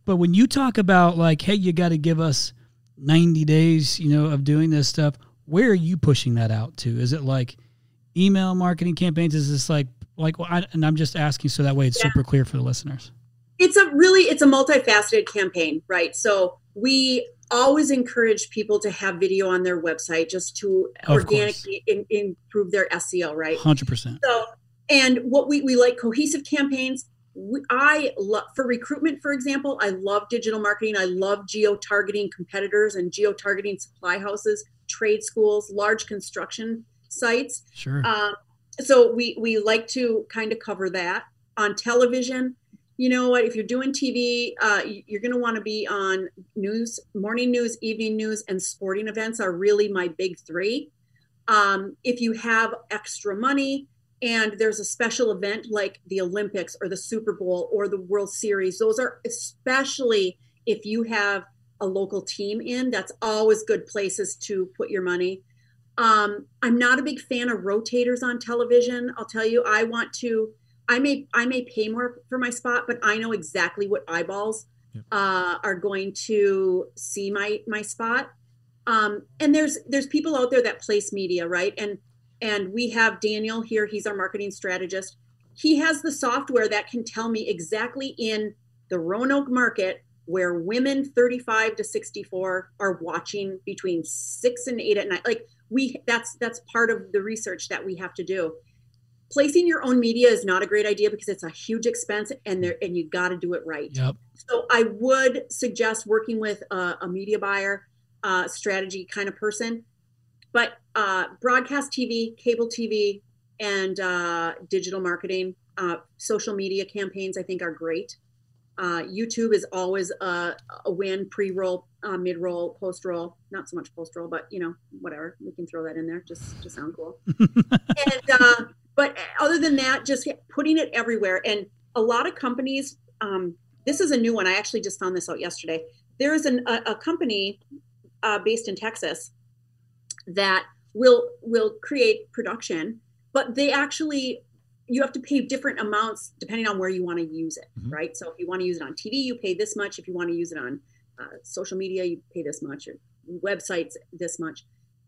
B: but when you talk about like, hey, you got to give us 90 days, you know, of doing this stuff, where are you pushing that out to? Is it like email marketing campaigns? Is this like like well, I, and I'm just asking so that way it's
D: Yeah.
B: super clear for the listeners.
D: it's a really it's a multifaceted campaign right so we always encourage people to have video on their website just to
B: Of
D: organically in, improve their seo right
B: 100%.
D: so and what we, we like cohesive campaigns we, i love for recruitment for example i love digital marketing i love geo targeting competitors and geo targeting supply houses trade schools large construction sites
B: Sure.
D: um, so we we like to kind of cover that on television. You know what? If you're doing TV, uh, you- you're going to want to be on news, morning news, evening news, and sporting events are really my big three. Um, if you have extra money and there's a special event like the Olympics or the Super Bowl or the World Series, those are especially if you have a local team in, that's always good places to put your money. Um, I'm not a big fan of rotators on television. I'll tell you, I want to. I may I may pay more for my spot, but I know exactly what eyeballs
C: Yep.
D: uh, are going to see my my spot. Um, and there's there's people out there that place media, right? And and we have Daniel here. He's our marketing strategist. He has the software that can tell me exactly in the Roanoke market where women 35 to 64 are watching between six and eight at night. Like we that's that's part of the research that we have to do placing your own media is not a great idea because it's a huge expense and there and you got to do it right.
B: Yep.
D: so i would suggest working with a, a media buyer uh, strategy kind of person but uh, broadcast tv cable tv and uh, digital marketing uh, social media campaigns i think are great. Uh, youtube is always a, a win pre-roll uh, mid-roll post-roll not so much post-roll but you know whatever we can throw that in there just to sound cool. And uh, but other than that just putting it everywhere. And a lot of companies um, this is a new one. I actually just found this out yesterday. There is an, a, a company uh, based in texas that will will create production but they actually you have to pay different amounts depending on where you want to use it
C: Mhm.
D: right? So if you want to use it on tv you pay this much. If you want to use it on uh, social media you pay this much. Or websites this much.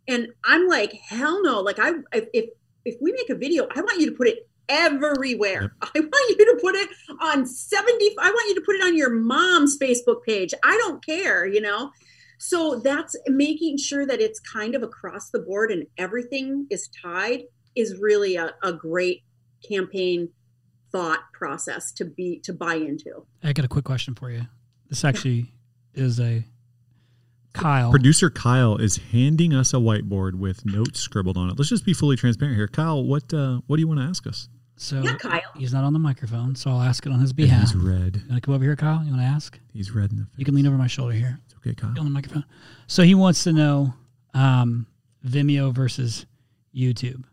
D: And i'm like hell no. Like i if if, if we make a video i want you to put it everywhere
C: Yep.
D: i want you to put it on 70 i want you to put it on your mom's facebook page i don't care you know so that's making sure that it's kind of across the board and everything is tied is really a, a great campaign thought process to be to buy into.
B: I got a quick question for you. This actually is a Kyle.
C: Producer Kyle is handing us a whiteboard with notes scribbled on it. Let's just be fully transparent here. Kyle, what uh, what do you want to ask us?
B: So
D: Yeah, Kyle.
B: he's not on the microphone, so I'll ask it on his
C: And
B: behalf.
C: He's
B: You
C: red.
B: want to come over here, Kyle? You want to ask?
C: He's red in the face.
B: You can lean over my shoulder here.
C: It's okay, Kyle.
B: Get on the microphone. So he wants to know um, Vimeo versus YouTube.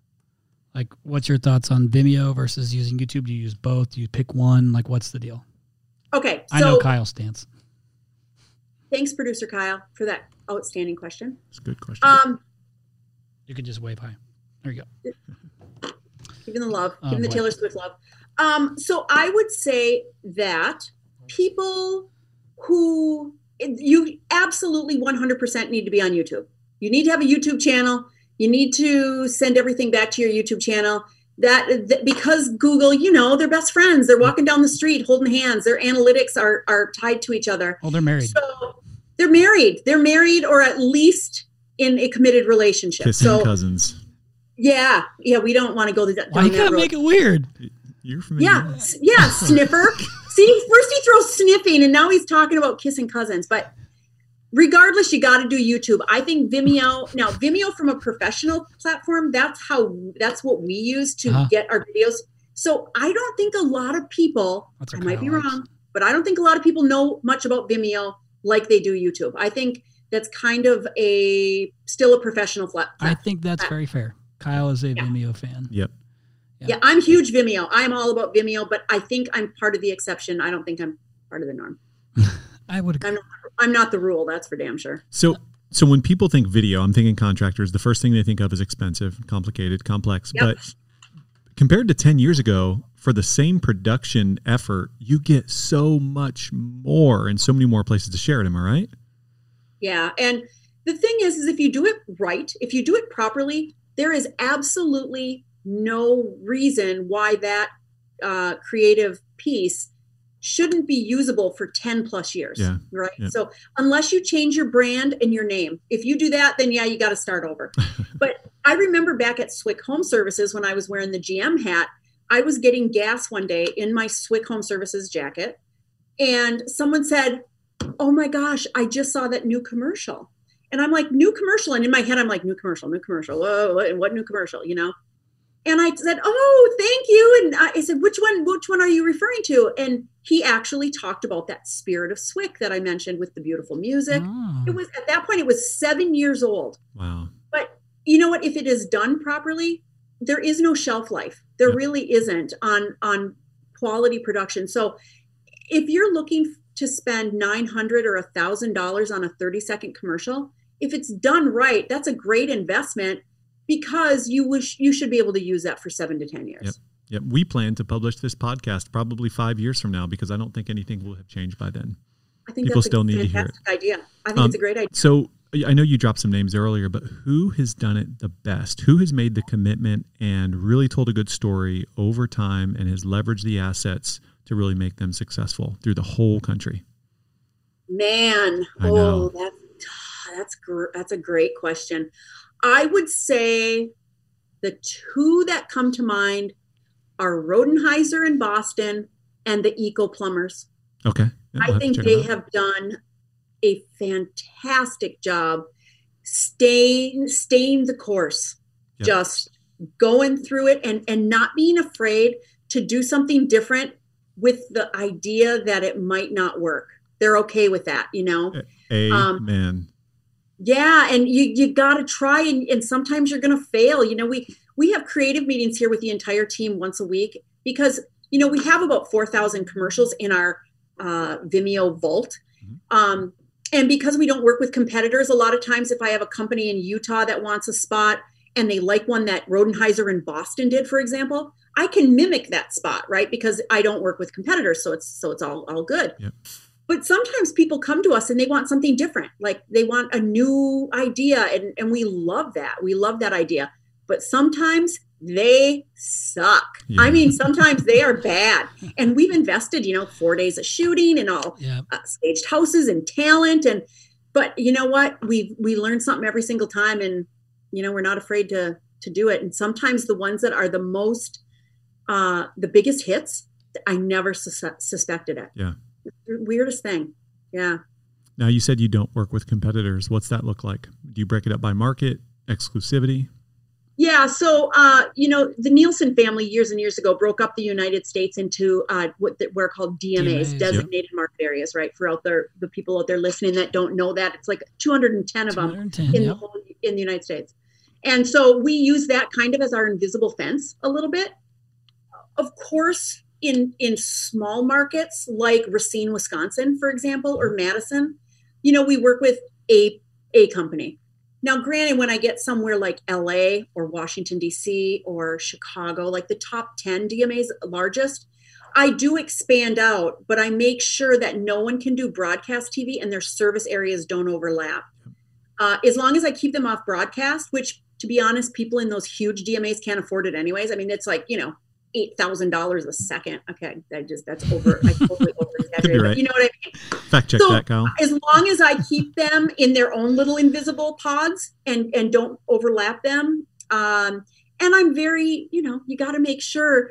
B: Like, what's your thoughts on Vimeo versus using YouTube? Do you use both? Do you pick one? Like, what's the deal?
D: Okay,
B: I know Kyle's stance.
D: Thanks, producer Kyle, for that outstanding question.
C: It's a good question.
D: Um,
B: You can just wave hi. There you go.
D: giving the love,
B: Oh,
D: giving the
B: boy.
D: Taylor Swift love. Um, so I would say that people who you absolutely 100% need to be on YouTube. You need to have a YouTube channel. You need to send everything back to your YouTube channel. That, that because Google, you know, they're best friends. They're walking down the street holding hands. Their analytics are are tied to each other.
B: Oh, they're married.
D: So they're married. They're married or at least in a committed relationship.
C: Kissing
D: so
C: cousins.
D: yeah, yeah, we don't want to go down
B: Why you
D: that
B: gotta
D: road.
B: make it weird?
C: You're from
D: Yeah, s- yeah, sniffer. See, first he throws sniffing, and now he's talking about kissing cousins. But regardless, you got to do YouTube. I think Vimeo. Now, Vimeo from a professional platform. That's how. That's what we use to
B: Uh-huh.
D: get our videos. So I don't think a lot of people. I might be wrong, but I don't think a lot of people know much about Vimeo like they do YouTube. I think that's kind of a still a professional flat.
B: I think that's uh, very fair. Kyle is a
D: Yeah.
B: Vimeo fan.
C: Yep.
D: yeah, I'm huge Vimeo. I'm all about Vimeo, but I think I'm part of the exception. I don't think I'm part of the norm.
B: I would agree.
D: I'm not, I'm not the rule. That's for damn sure.
C: So so when people think video, I'm thinking contractors. The first thing they think of is expensive, complicated, complex.
D: Yep.
C: But compared to 10 years ago, for the same production effort, you get so much more and so many more places to share it. Am I right?
D: Yeah, and the thing is, is if you do it right, if you do it properly, there is absolutely no reason why that uh, creative piece shouldn't be usable for 10 plus years
C: Yeah,
D: right
C: yeah.
D: so unless you change your brand and your name if you do that then yeah you got to start over but i remember back at swick home services when i was wearing the gm hat i was getting gas one day in my swick home services jacket and someone said oh my gosh i just saw that new commercial. And i'm like new commercial? And in my head i'm like new commercial new commercial whoa what, what new commercial? You know? And i said oh thank you. And i said which one which one are you referring to? And he actually talked about that spirit of swick that i mentioned with the beautiful music.
B: Oh.
D: it was at that point it was seven years old.
C: Wow.
D: but you know what? If it is done properly there is no shelf life there
C: Yeah.
D: really isn't on on quality production so if you're looking to spend 900 or a thousand dollars on a 30 second commercial if it's done right that's a great investment because you wish you should be able to use that for seven to ten years
C: Yep. Yep. We plan to publish this podcast probably five years from now because I don't think anything will have changed by then.
D: i think
C: people still
D: a
C: need to hear it.
D: idea i think
C: Um,
D: it's a great idea
C: So I know you dropped some names earlier, but who has done it the best? Who has made the commitment and really told a good story over time and has leveraged the assets to really make them successful through the whole country?
D: Man, oh, that's that's gr- that's a great question. I would say the two that come to mind are Rodenhiser in Boston and the Eco Plumbers.
C: Okay. Yeah,
D: I think they have done a fantastic job staying staying the course,
C: Yep.
D: just going through it and and not being afraid to do something different with the idea that it might not work. They're okay with that, you know. um,
C: Amen.
D: Yeah, and you you got to try, and, and sometimes you're going to fail. You know, we we have creative meetings here with the entire team once a week because you know we have about four thousand commercials in our uh, Vimeo vault,
C: Mhm.
D: um, and because we don't work with competitors, a lot of times if I have a company in Utah that wants a spot and they like one that Rodenhiser in Boston did, for example, I can mimic that spot, right? Because I don't work with competitors, so it's so it's all all good. But sometimes people come to us and they want something different like they want a new idea and, and we love that. We love that idea but sometimes they suck i mean sometimes they are bad and we've invested you know four days of shooting and all
B: Yeah.
D: uh, staged houses and talent and but you know what we we learn something every single time and you know we're not afraid to to do it. And sometimes the ones that are the most, uh, the biggest hits, I never sus- suspected it.
C: Yeah.
D: Weirdest thing. Yeah.
C: Now you said you don't work with competitors. What's that look like? Do you break it up by market, exclusivity?
D: Yeah, so uh, you know the Nielsen family years and years ago broke up the United States into uh, what we're called DMAs,
B: DMAs,
D: designated market areas, right? For out there, the people out there listening that don't know that, it's like 210 of them
B: 210,
D: in the whole in the United States, and so we use that kind of as our invisible fence a little bit. Of course, in in small markets like Racine, Wisconsin, for example, or Madison, you know, we work with a a company. Now, granted, when I get somewhere like LA or Washington, D.C. or Chicago, like the top 10 DMAs largest, I do expand out, but I make sure that no one can do broadcast TV and their service areas don't overlap. Uh, as long as I keep them off broadcast, which to be honest, people in those huge DMAs can't afford it anyways. I mean, it's like, you know, eight thousand dollars a second. Okay, I just that's over. I totally over exaggerated.
C: right.
D: You know what I mean?
C: Fact check
D: So-
C: that, Kyle.
D: as long as I keep them in their own little invisible pods and and don't overlap them. Um, and I'm very, you know, you got to make sure,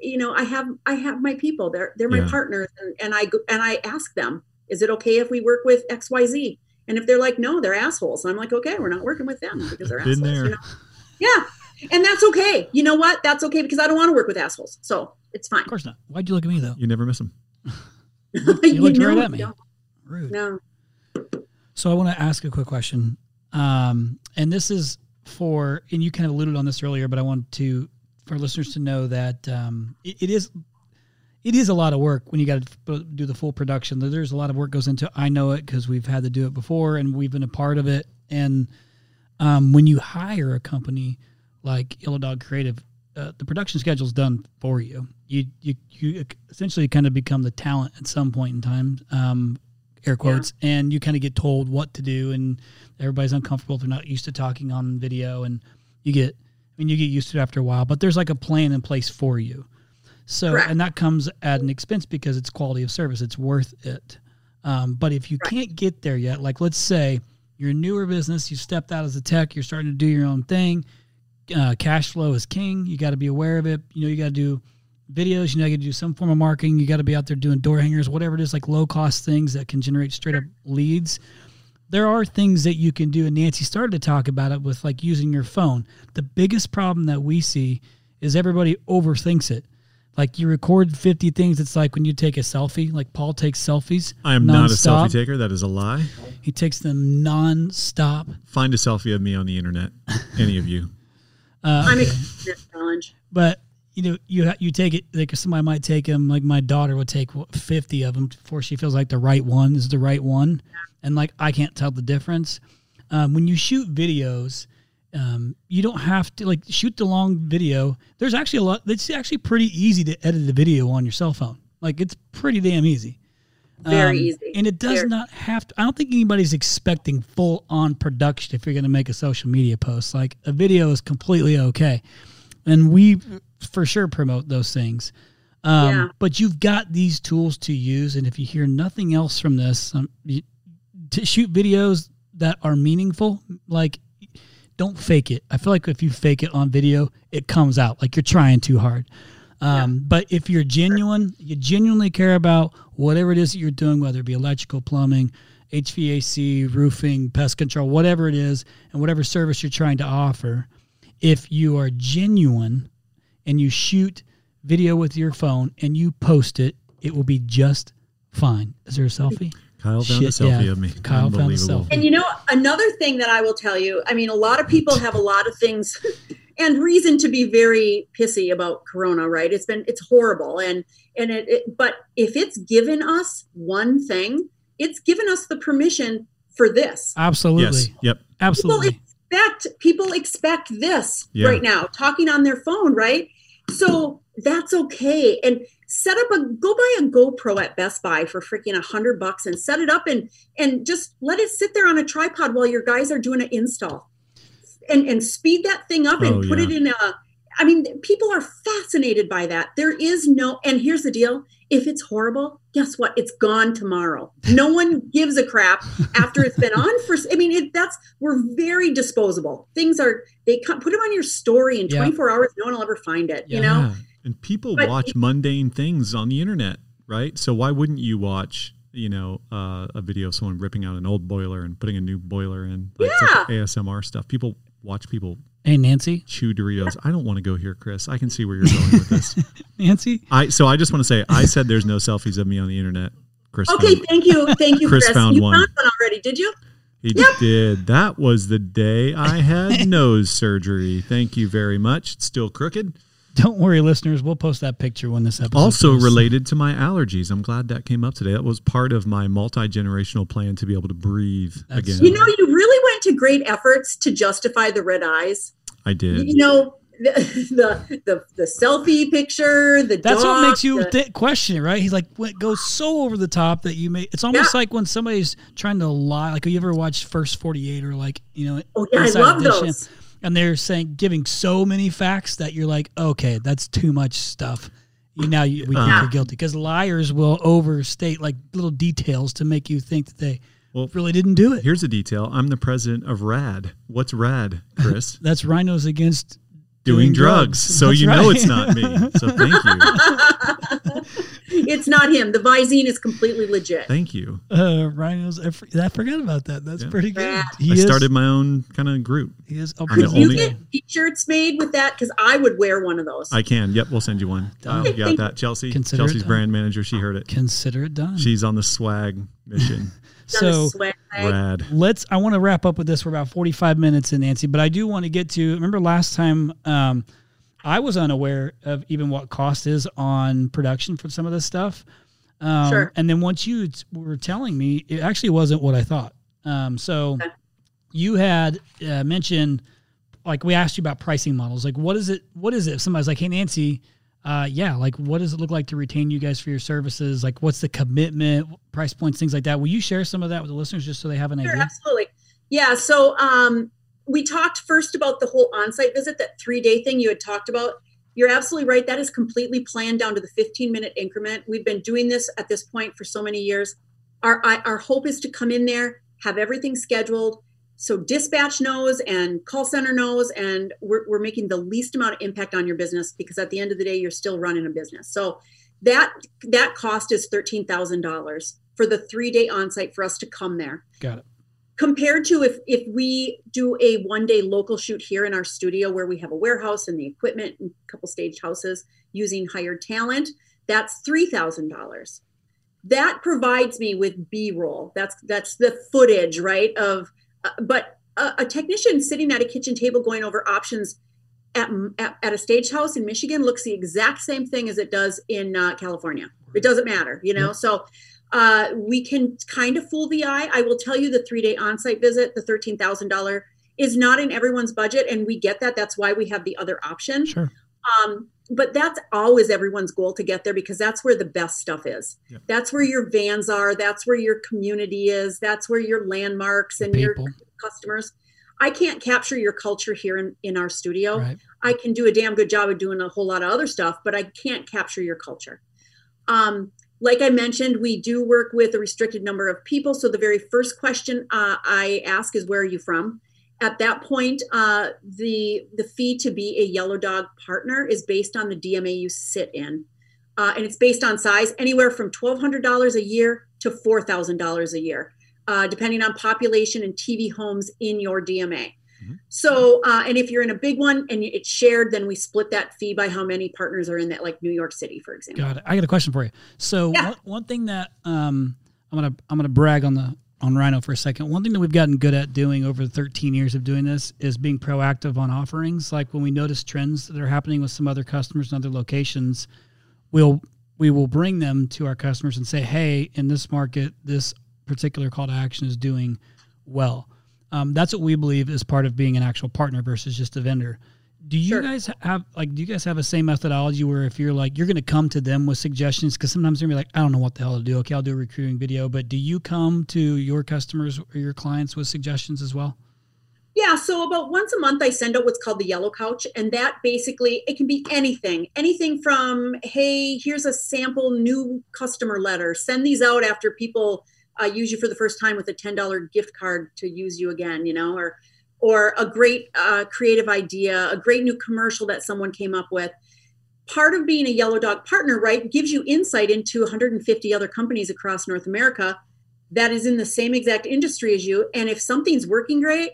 D: you know, I have I have my people. They're they're my
C: Yeah.
D: partners, and, and I go, and I ask them, is it okay if we work with X Y Z? And if they're like, no, they're assholes, I'm like, okay, we're not working with them because they're
C: Been
D: assholes. You know? Yeah, and that's okay. You know what? That's okay because I don't want to work with assholes, so it's fine.
B: Of course not. Why'd you look at me though?
C: You never miss them.
B: You looked right at me.
D: no,
B: Rude.
D: No.
B: So I want to ask a quick question, um, and this is for, and you kind of alluded on this earlier, but I want to for listeners to know that um, it, it is it is a lot of work when you got to do the full production. There's a lot of work goes into. I know it because we've had to do it before, and we've been a part of it. And um, when you hire a company like Yellow Dog Creative, uh, the production schedule is done for you. You you you essentially kind of become the talent at some point in time. Um, air quotes, and you kind of get told what to do, and everybody's uncomfortable if they're not used to talking on video, and you get, I mean, you get used to it after a while, but there's like a plan in place for you. So,
D: Correct.
B: and that comes at an expense because it's quality of service. It's worth it. Um, but if you
D: Right.
B: can't get there yet, like let's say you're a newer business, you stepped out as a tech, you're starting to do your own thing. Uh, cash flow is king. You got to be aware of it. You know, you got to do videos. You know, you got to do some form of marketing. You got to be out there doing door hangers, whatever it is, like low cost things that can generate straight up leads. There are things that you can do, and Nancy started to talk about it with like using your phone. The biggest problem that we see is everybody overthinks it. Like you record 50 things. It's like when you take a selfie, like Paul takes selfies.
C: I am not a selfie taker. That is a lie.
B: He takes them non-stop.
C: Find a selfie of me on the internet. Any of you.
B: Uh,
D: I'm that challenge.
B: but you know you you take it like somebody might take them like my daughter would take what, 50 of them before she feels like the right one is the right one. And like i can't tell the difference. Um, when you shoot videos um, you don't have to like shoot the long video. There's actually a lot it's actually pretty easy to edit a video on your cell phone. Like it's pretty damn easy
D: Very
B: Um,
D: easy.
B: and it does
D: Very-
B: not have to i don't think anybody's expecting full on production if you're going to make a social media post. Like a video is completely okay. And we for sure promote those things. Um,
D: Yeah.
B: but you've got these tools to use and if you hear nothing else from this um, you, to shoot videos that are meaningful like don't fake it. I feel like if you fake it on video it comes out. Like you're trying too hard um, but if you're genuine you genuinely care about whatever it is that you're doing whether it be electrical plumbing hvac roofing pest control whatever it is and whatever service you're trying to offer if you are genuine and you shoot video with your phone and you post it, it will be just fine. Is there a selfie?
C: Kyle found a selfie
B: yeah.
C: of me.
B: Kyle found a
C: Unbelievable.
B: selfie.
D: And you know, another thing that I will tell you, I mean, a lot of people have a lot of things and reason to be very pissy about Corona, right? It's been, it's horrible. And, and it, it but if it's given us one thing, it's given us the permission for this.
B: Absolutely.
C: Yes. Yep.
B: Absolutely.
D: expect people expect this
C: Yeah.
D: right now talking on their phone right so that's okay and set up a go buy a gopro at best buy for freaking a hundred bucks and set it up and and just let it sit there on a tripod while your guys are doing an install and and speed that thing up and
C: Oh,
D: put
C: yeah.
D: it in a I mean, people are fascinated by that. There is no, and here's the deal if it's horrible, guess what? It's gone tomorrow. No one gives a crap after it's been on for, I mean, it, that's, we're very disposable. Things are, they come, put them on your story in
B: Yeah.
D: 24 hours, no one will ever find it, you know?
C: And people
D: But-
C: watch mundane things on the internet, right? So why wouldn't you watch, you know, uh, a video of someone ripping out an old boiler and putting a new boiler in? Like, it's like ASMR stuff. People watch people
B: Hey, Nancy.
C: chew Doritos. I don't want to go here, Chris. I can see where you're going with this.
B: Nancy.
C: I so I just want to say I said there's no selfies of me on the internet. Chris,
D: Okay,
C: found-
D: thank you. Thank you,
C: Chris
D: Chris.
C: found
D: you
C: one.
D: found one already, did you?
C: he did. That was the day I had nose surgery. Thank you very much. It's still crooked.
B: Don't worry, listeners. We'll post that picture when this episode.
C: Also
B: posts.
C: related to my allergies. I'm glad that came up today. That was part of my multi generational plan to be able to breathe
B: That's-
C: again.
D: You know, you really went to great efforts to justify the red eyes.
C: I did.
D: You know, the the the, the selfie picture, the
B: That's
D: dog,
B: what makes you
D: the-
B: th- question it, right? He's like, it goes so over the top that you may. It's almost
D: Yeah.
B: like when somebody's trying to lie. Like, have you ever watched First Forty Eight or like, you know,
D: Oh yeah, I love
B: Edition,
D: those.
B: And they're saying giving so many facts that you're like, okay, that's too much stuff. You now you, we think
C: Uh.
B: you're guilty because liars will overstate like little details to make you think that they
C: Well,
B: really didn't do it.
C: Here's a detail. I'm the president of RAD. What's RAD, Chris?
B: That's rhinos against
C: Doing drugs. So
B: That's
C: you know it's not me. So thank you.
D: it's not him. The Visine is completely legit.
C: Thank you.
B: uh, rhinos. I, for- I forgot about that. That's
C: Yeah.
B: pretty good.
D: Rad.
B: He
C: I
B: is,
C: started my own kind of group.
B: He is. Oh,
D: Could you
C: only-
D: get t-shirts made with that? Because I would wear one of those.
C: I can. Yep, we'll send you one.
B: Done.
C: you got that, Chelsea.
B: Consider it
C: Chelsea's brand manager. She heard it.
B: consider it done.
C: She's on the swag mission.
B: So
D: swag.
C: Rad.
B: let's i want to wrap up with this we're about 45 minutes in nancy but i do want to get to remember last time um, i was unaware of even what cost is on production for some of this stuff um,
D: Sure.
B: and then once you t- were telling me it actually wasn't what i thought um, so
D: Okay.
B: you had uh, mentioned like we asked you about pricing models like what is it what is it if somebody's like hey nancy uh, yeah, like what does it look like to retain you guys for your services? Like, what's the commitment, price points, things like that? Will you share some of that with the listeners just so they have an
D: Sure,
B: idea?
D: absolutely. Yeah. So um, we talked first about the whole on-site visit, that three-day thing you had talked about. You're absolutely right. That is completely planned down to the 15-minute increment. We've been doing this at this point for so many years. Our our hope is to come in there, have everything scheduled, so dispatch knows and call center knows, and we're, we're making the least amount of impact on your business because at the end of the day, you're still running a business. So that that cost is thirteen thousand dollars for the three-day on-site for us to come there
B: Got it.
D: Compared to if if we do a one day local shoot here in our studio where we have a warehouse and the equipment and a couple staged houses using hired talent that's $3000 that provides me with b-roll. That's that's the footage right of uh, but a, a technician sitting at a kitchen table going over options at, at, at a stage house in michigan looks the exact same thing as it does in uh, california. It doesn't matter you know?
B: Yep.
D: so uh, we can kind of fool the eye. I will tell you the three day on site visit, the $13,000 is not in everyone's budget. And we get that. That's why we have the other option.
B: Sure.
D: Um, but that's always everyone's goal to get there because that's where the best stuff is.
C: Yep.
D: That's where your vans are. That's where your community is. That's where your landmarks and your
B: People.
D: customers. I can't capture your culture here in, in our studio.
B: Right.
D: I can do a damn good job of doing a whole lot of other stuff, but I can't capture your culture. Um, like I mentioned, we do work with a restricted number of people. So the very first question uh, I ask is, "Where are you from?" At that point, uh, the the fee to be a Yellow Dog partner is based on the DMA you sit in, uh, and it's based on size, anywhere from twelve hundred dollars a year to four thousand dollars a year, uh, depending on population and TV homes in your DMA. So, uh, and if you're in a big one and it's shared, then we split that fee by how many partners are in that, like New York City, for example.
B: Got it. I got a question for you. So
D: Yeah.
B: one, one thing that um, I'm gonna I'm gonna brag on the on Rhino for a second. One thing that we've gotten good at doing over the 13 years of doing this is being proactive on offerings. Like when we notice trends that are happening with some other customers in other locations, we'll we will bring them to our customers and say, "Hey, in this market, this particular call to action is doing well." Um, that's what we believe is part of being an actual partner versus just a vendor. Do you
D: Sure.
B: guys have like? Do you guys have a same methodology where if you're like you're going to come to them with suggestions because sometimes they're gonna be like, I don't know what the hell to do. Okay, I'll do a recruiting video. But do you come to your customers or your clients with suggestions as well?
D: Yeah, so about once a month I send out what's called the yellow couch and that basically it can be anything. Anything from hey, here's a sample new customer letter. Send these out after people use you for the first time with a $10 gift card to use you again, you know, or or a great uh, creative idea, a great new commercial that someone came up with. Part of being a Yellow Dog partner, right, gives you insight into 150 other companies across North America that is in the same exact industry as you. And if something's working great,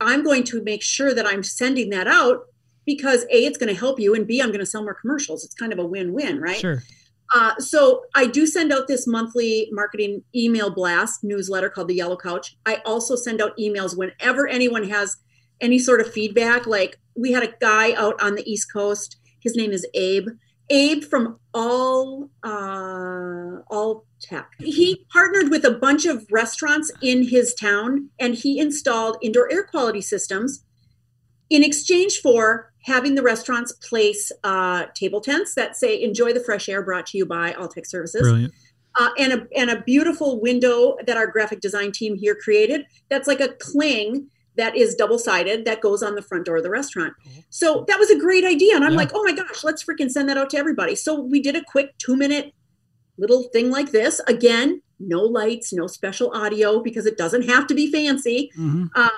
D: I'm going to make sure that I'm sending that out because A, it's going to help you, and B, I'm going to sell more commercials. It's kind of a win win, right?
B: Sure.
D: Uh, so I do send out this monthly marketing email blast newsletter called the Yellow Couch. I also send out emails whenever anyone has any sort of feedback. Like we had a guy out on the East Coast. His name is Abe. Abe from All uh, All Tech. He partnered with a bunch of restaurants in his town, and he installed indoor air quality systems in exchange for having the restaurants place uh, table tents that say "Enjoy the fresh air," brought to you by Alltech Services.
C: Brilliant.
D: Uh, and a and a beautiful window that our graphic design team here created. That's like a cling that is double sided that goes on the front door of the restaurant. So that was a great idea, and I'm
B: Yeah.
D: like, oh my gosh, let's freaking send that out to everybody. So we did a quick two minute little thing like this. Again, no lights, no special audio because it doesn't have to be fancy.
B: hmm
D: Um,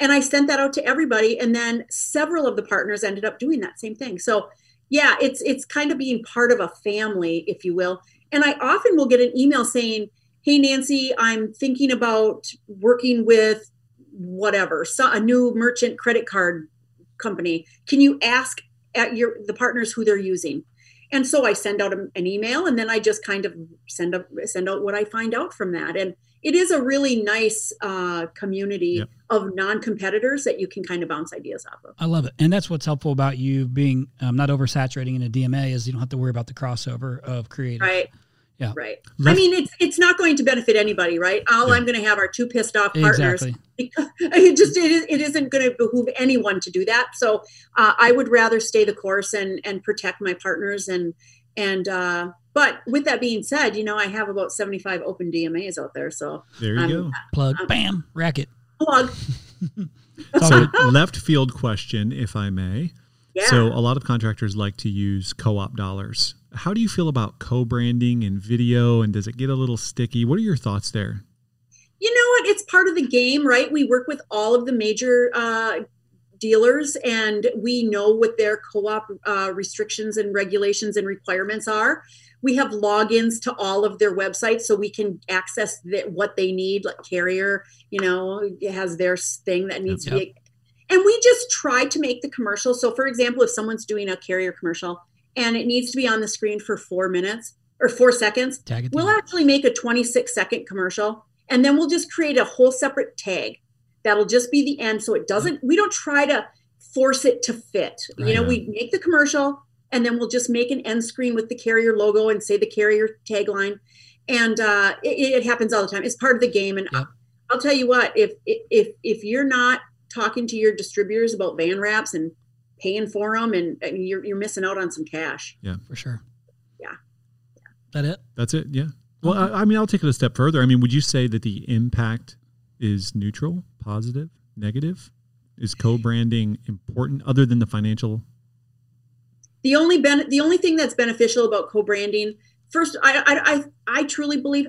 D: and I sent that out to everybody, and then several of the partners ended up doing that same thing. So, yeah, it's it's kind of being part of a family, if you will. And I often will get an email saying, "Hey, Nancy, I'm thinking about working with whatever, so a new merchant credit card company. Can you ask at your the partners who they're using?" And so I send out a- an email, and then I just kind of send up send out what I find out from that. And it is a really nice uh, community
C: Yep.
D: of non-competitors that you can kind of bounce ideas off of.
B: I love it, and that's what's helpful about you being um, not oversaturating in a DMA is you don't have to worry about the crossover of creative.
D: Right.
B: Yeah.
D: Right. I mean, it's it's not going to benefit anybody, right? All
C: Yeah.
D: I'm going to have are two pissed off partners.
B: Exactly.
D: Because it just it, is, it isn't going to behoove anyone to do that. So uh, I would rather stay the course and and protect my partners and and uh, but with that being said, you know, I have about 75 open DMAs out there. So
C: There you
D: Um,
C: go.
B: Plug,
D: Um,
B: bam, racket.
D: plug.
C: So left field question, if I may.
D: Yeah.
C: So a lot of contractors like to use co-op dollars. How do you feel about co-branding and video, and does it get a little sticky? What are your thoughts there?
D: you know what? It's part of the game right? We work with all of the major uh, dealers and we know what their co-op uh, restrictions and regulations and requirements are. We have logins to all of their websites so we can access the, what they need like carrier you know it has their thing that needs to be and we just try to make the commercial. So for example if someone's doing a carrier commercial and it needs to be on the screen for four minutes or four seconds. We'll
B: together.
D: actually make a 26 second commercial and then we'll just create a whole separate tag that'll just be the end. So it doesn't, we don't try to force it to fit. You know,
C: Right.
D: we make the commercial and then we'll just make an end screen with the carrier logo and say the carrier tagline. And uh, it, it happens all the time. It's part of the game. And
B: Yep.
D: I'll tell you what, if, if, if you're not talking to your distributors about van wraps and paying for them and, and you're, you're missing out on some cash.
B: Yeah, for sure.
D: Yeah.
B: That it?
C: That's it. Yeah. Well, I, I mean, I'll take it a step further. I mean, would you say that the impact is neutral, positive, negative? Is co-branding important other than the financial?
D: the only ben- the only thing that's beneficial about co-branding first I, I i i truly believe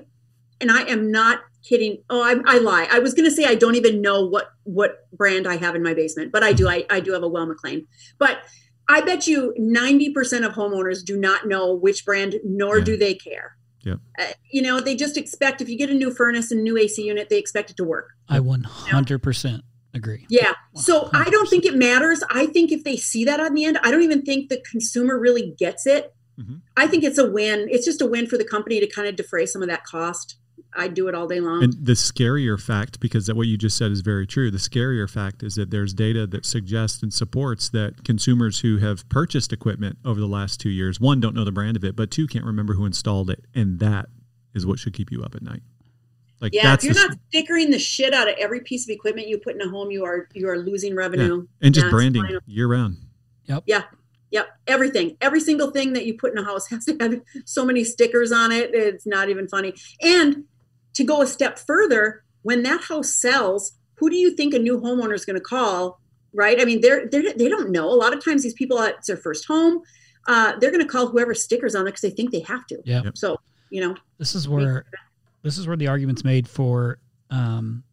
D: and i am not kidding oh i, I lie i was going to say i don't even know what what brand i have in my basement but i do i, I do have a Weil-McLain but i bet you 90% of homeowners do not know which brand nor
C: Yeah.
D: do they care
C: Yeah.
D: uh, you know they just expect if you get a new furnace and new ac unit they expect it to work
B: I 100% agree.
D: yeah. So I don't think it matters. I think if they see that on the end, I don't even think the consumer really gets it.
C: Mhm.
D: I think it's a win. It's just a win for the company to kind of defray some of that cost. I do it all day long.
C: And the scarier fact, because that what you just said is very true. The scarier fact is that there's data that suggests and supports that consumers who have purchased equipment over the last two years, one, don't know the brand of it, but two, can't remember who installed it, and that is what should keep you up at night. Like
D: yeah,
C: that's
D: if you're
C: the-
D: not stickering the shit out of every piece of equipment you put in a home, you are you are losing revenue.
C: and just
D: Yeah,
C: branding
D: fine.
C: year round.
D: Yep, everything, every single thing that you put in a house has to have so many stickers on it. It's not even funny. And to go a step further, when that house sells, who do you think a new homeowner is going to call? Right? I mean, they're, they're they don't know. A lot of times, these people it's their first home. Uh, they're going to call whoever stickers on there because they think they have to.
B: Yeah.
D: So you know,
B: This is where this is where the argument's made for um,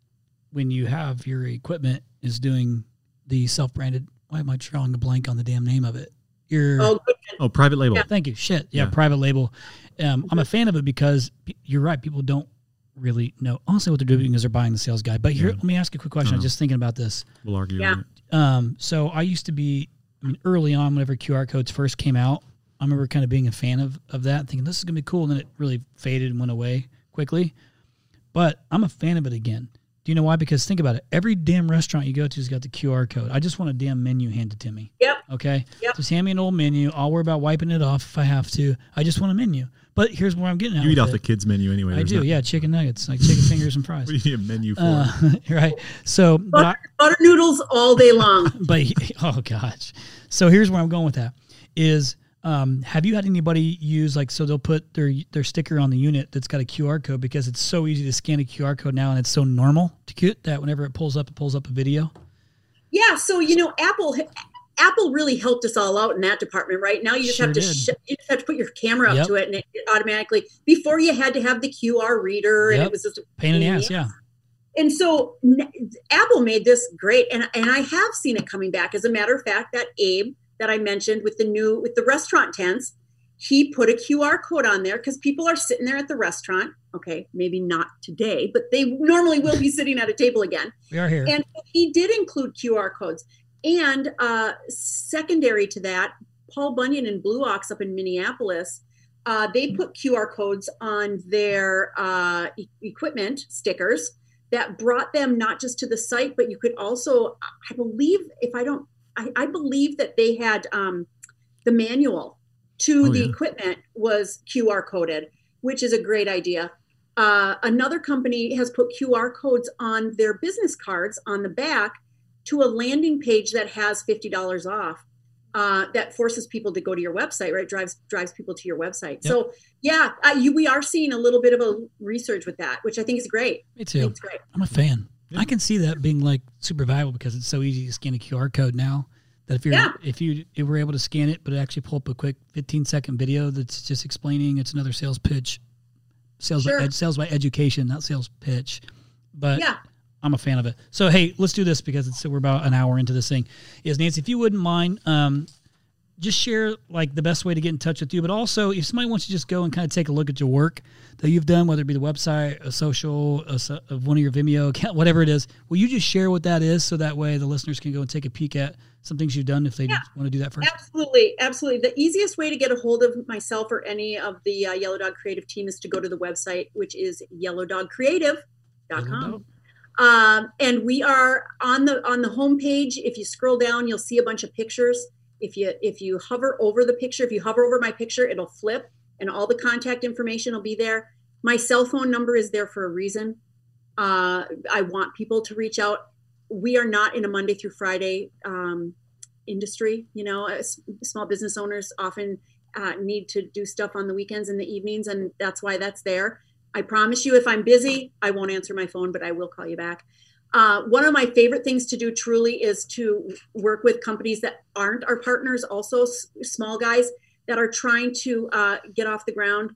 B: when you have your equipment is doing the self-branded. Why am I drawing a blank on the damn name of it? Your
D: oh.
C: Oh, private label.
D: Yeah.
B: thank you. Shit, yeah,
C: Yeah.
B: private label. Um, I'm a fan of it because you're right. People don't really know. Honestly, what they're doing is they're buying the sales guy. But here,
C: Yeah.
B: let me ask you a quick question. I was
C: Uh-huh.
B: just thinking about this.
C: We'll argue.
D: Yeah.
C: on.
B: Um, so I used to be, I mean, early on, whenever QR codes first came out, I remember kind of being a fan of, of that, thinking this is gonna be cool, and then it really faded and went away quickly. But I'm a fan of it again. Do you know why? Because think about it. Every damn restaurant you go to has got the QR code. I just want a damn menu handed to me.
D: Yep.
B: Okay.
D: Yep.
B: Just hand me an old menu. I'll worry about wiping it off if I have to. I just want a menu. But here's where I'm getting at.
C: You eat off
B: it.
C: the kids menu anyway.
B: I
C: There's
B: do.
C: not-
B: Yeah, chicken nuggets, like chicken fingers and fries.
C: What do you need a menu for?
B: Uh, right. So, but I,
D: butter, butter noodles all day long.
B: but oh gosh so here's where i'm going with that is um, have you had anybody use like so they'll put their their sticker on the unit that's got a qr code because it's so easy to scan a qr code now and it's so normal to get that whenever it pulls up it pulls up a video
D: Yeah, so you know, Apple Apple really helped us all out in that department. Right now, you just
B: Sure
D: have to sh- you just have to put your camera up
B: Yep.
D: to it, and it, it automatically. Before you had to have the QR reader, and
B: Yep.
D: it was just a
B: pain in the ass yeah
D: And so n- Apple made this great, and and I have seen it coming back. As a matter of fact, that Abe that I mentioned with the new with the restaurant tents, he put a QR code on there because people are sitting there at the restaurant. Okay, maybe not today, but they normally will be sitting at a table again.
B: we are here
D: And he did include QR codes. And uh, secondary to that, Paul Bunyan and Blue Ox up in Minneapolis, uh, they put QR codes on their uh, e- equipment stickers that brought them not just to the site, but you could also, I believe, if I don't, I, I believe that they had um, the manual to
C: Oh,
D: the
C: yeah.
D: equipment was QR coded, which is a great idea. Uh, another company has put QR codes on their business cards on the back to a landing page that has $50 off. Uh, that forces people to go to your website, right? Drives drives people to your website. So yeah, uh, you, we are seeing a little bit of a research with that, which I think is great.
B: me too
D: it's great.
B: i'm a fan
C: Yeah.
B: i can see that being like super valuable because it's so easy to scan a qr code now that if you're
D: Yeah.
B: if you if we're able to scan it but it actually pull up a quick 15 second video that's just explaining it's another sales pitch sales
D: Sure.
B: by ed, sales by education not sales pitch but
D: Yeah,
B: I'm a fan of it. So hey, let's do this because it's we're about an hour into this thing. Is Nancy, if you wouldn't mind, um, just share like the best way to get in touch with you, but also if somebody wants to just go and kind of take a look at your work that you've done, whether it be the website, a social, a, one of your Vimeo account, whatever it is, will you just share what that is so that way the listeners can go and take a peek at some things you've done if they
D: Yeah.
B: want to do that first?
D: absolutely, absolutely. The easiest way to get a hold of myself or any of the uh, Yellow Dog Creative team is to go to the website, which is yellowdogcreative.com.
B: Yellow
D: um, and we are on the on the homepage if you scroll down you'll see a bunch of pictures if you if you hover over the picture if you hover over my picture it'll flip and all the contact information will be there. My cell phone number is there for a reason. Uh, i want people to reach out. We are not in a monday through friday um, industry you know as small business owners often uh, need to do stuff on the weekends and the evenings and that's why that's there. I promise you, if I'm busy, I won't answer my phone, but I will call you back. Uh, one of my favorite things to do truly is to work with companies that aren't our partners, also s- small guys that are trying to uh, get off the ground.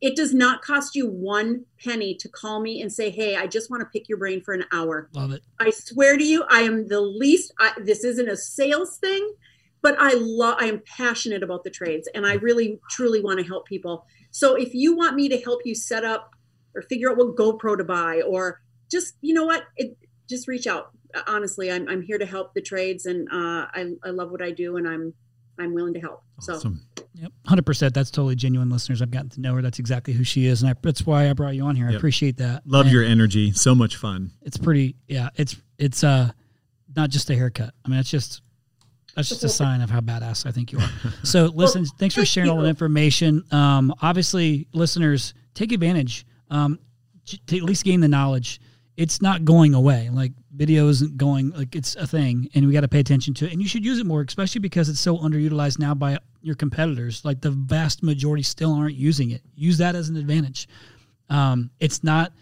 D: It does not cost you one penny to call me and say, Hey, I just want to pick your brain for an hour.
B: Love it.
D: I swear to you, I am the least. I, this isn't a sales thing, but I love. I am passionate about the trades, and I really, truly want to help people. So if you want me to help you set up or figure out what GoPro to buy, or just you know what, it, just reach out. Honestly, I'm I'm here to help the trades, and uh, I I love what I do, and I'm I'm willing to help. So
B: Yep, hundred percent. That's totally genuine, listeners. I've gotten to know her. That's exactly who she is, and I, that's why I brought you on here. I appreciate that.
C: Love
B: And-
C: your energy. So much fun.
B: it's pretty yeah it's it's uh not just a haircut i mean it's just that's just a sign of how badass i think you are so listen thanks for
D: thank
B: sharing all
D: you.
B: that information um obviously listeners take advantage um to at least gain the knowledge it's not going away like video isn't going like it's a thing and we got to pay attention to it and you should use it more especially because it's so underutilized now by your competitors like the vast majority still aren't using it use that as an advantage um it's not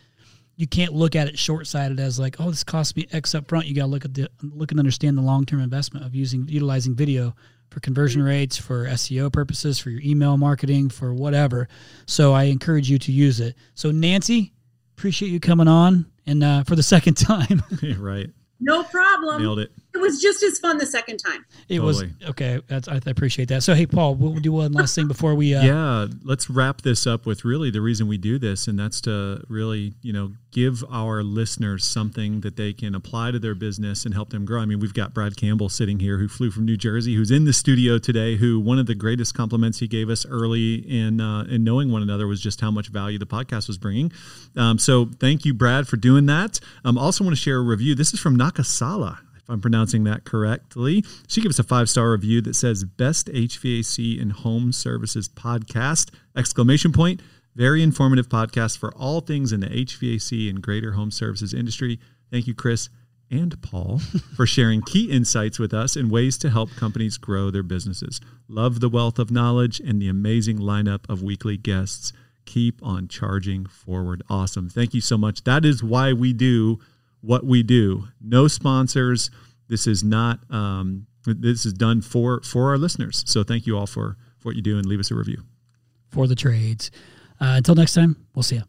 B: you can't look at it short sighted as like, oh, this cost me X up front. You got to look at the look and understand the long term investment of using utilizing video for conversion rates, for SEO purposes, for your email marketing, for whatever. So I encourage you to use it. So Nancy, appreciate you coming on and uh, for the second time.
C: right.
D: No problem.
C: Nailed it.
D: It was just as fun the second time.
B: It
C: Totally.
B: was okay. That's, I appreciate that. So hey, Paul, we'll do one last thing before we. Uh,
C: yeah, let's wrap this up with really the reason we do this, and that's to really, you know, give our listeners something that they can apply to their business and help them grow. I mean, we've got Brad Campbell sitting here who flew from New Jersey, who's in the studio today. Who one of the greatest compliments he gave us early in uh, in knowing one another was just how much value the podcast was bringing. Um, so thank you, Brad, for doing that. Um, also want to share a review. This is from Nakasala. I'm pronouncing that correctly, she gave us a five star review that says "Best HVAC and Home Services Podcast!" Exclamation point. Very informative podcast for all things in the HVAC and greater home services industry. Thank you, Chris and Paul, for sharing key insights with us and ways to help companies grow their businesses. Love the wealth of knowledge and the amazing lineup of weekly guests. Keep on charging forward. Awesome. Thank you so much. That is why we do what we do. No sponsors. This is not. Um, this is done for for our listeners. So thank you all for, for what you do and leave us a review.
B: for the trades. Uh, until next time, we'll see you.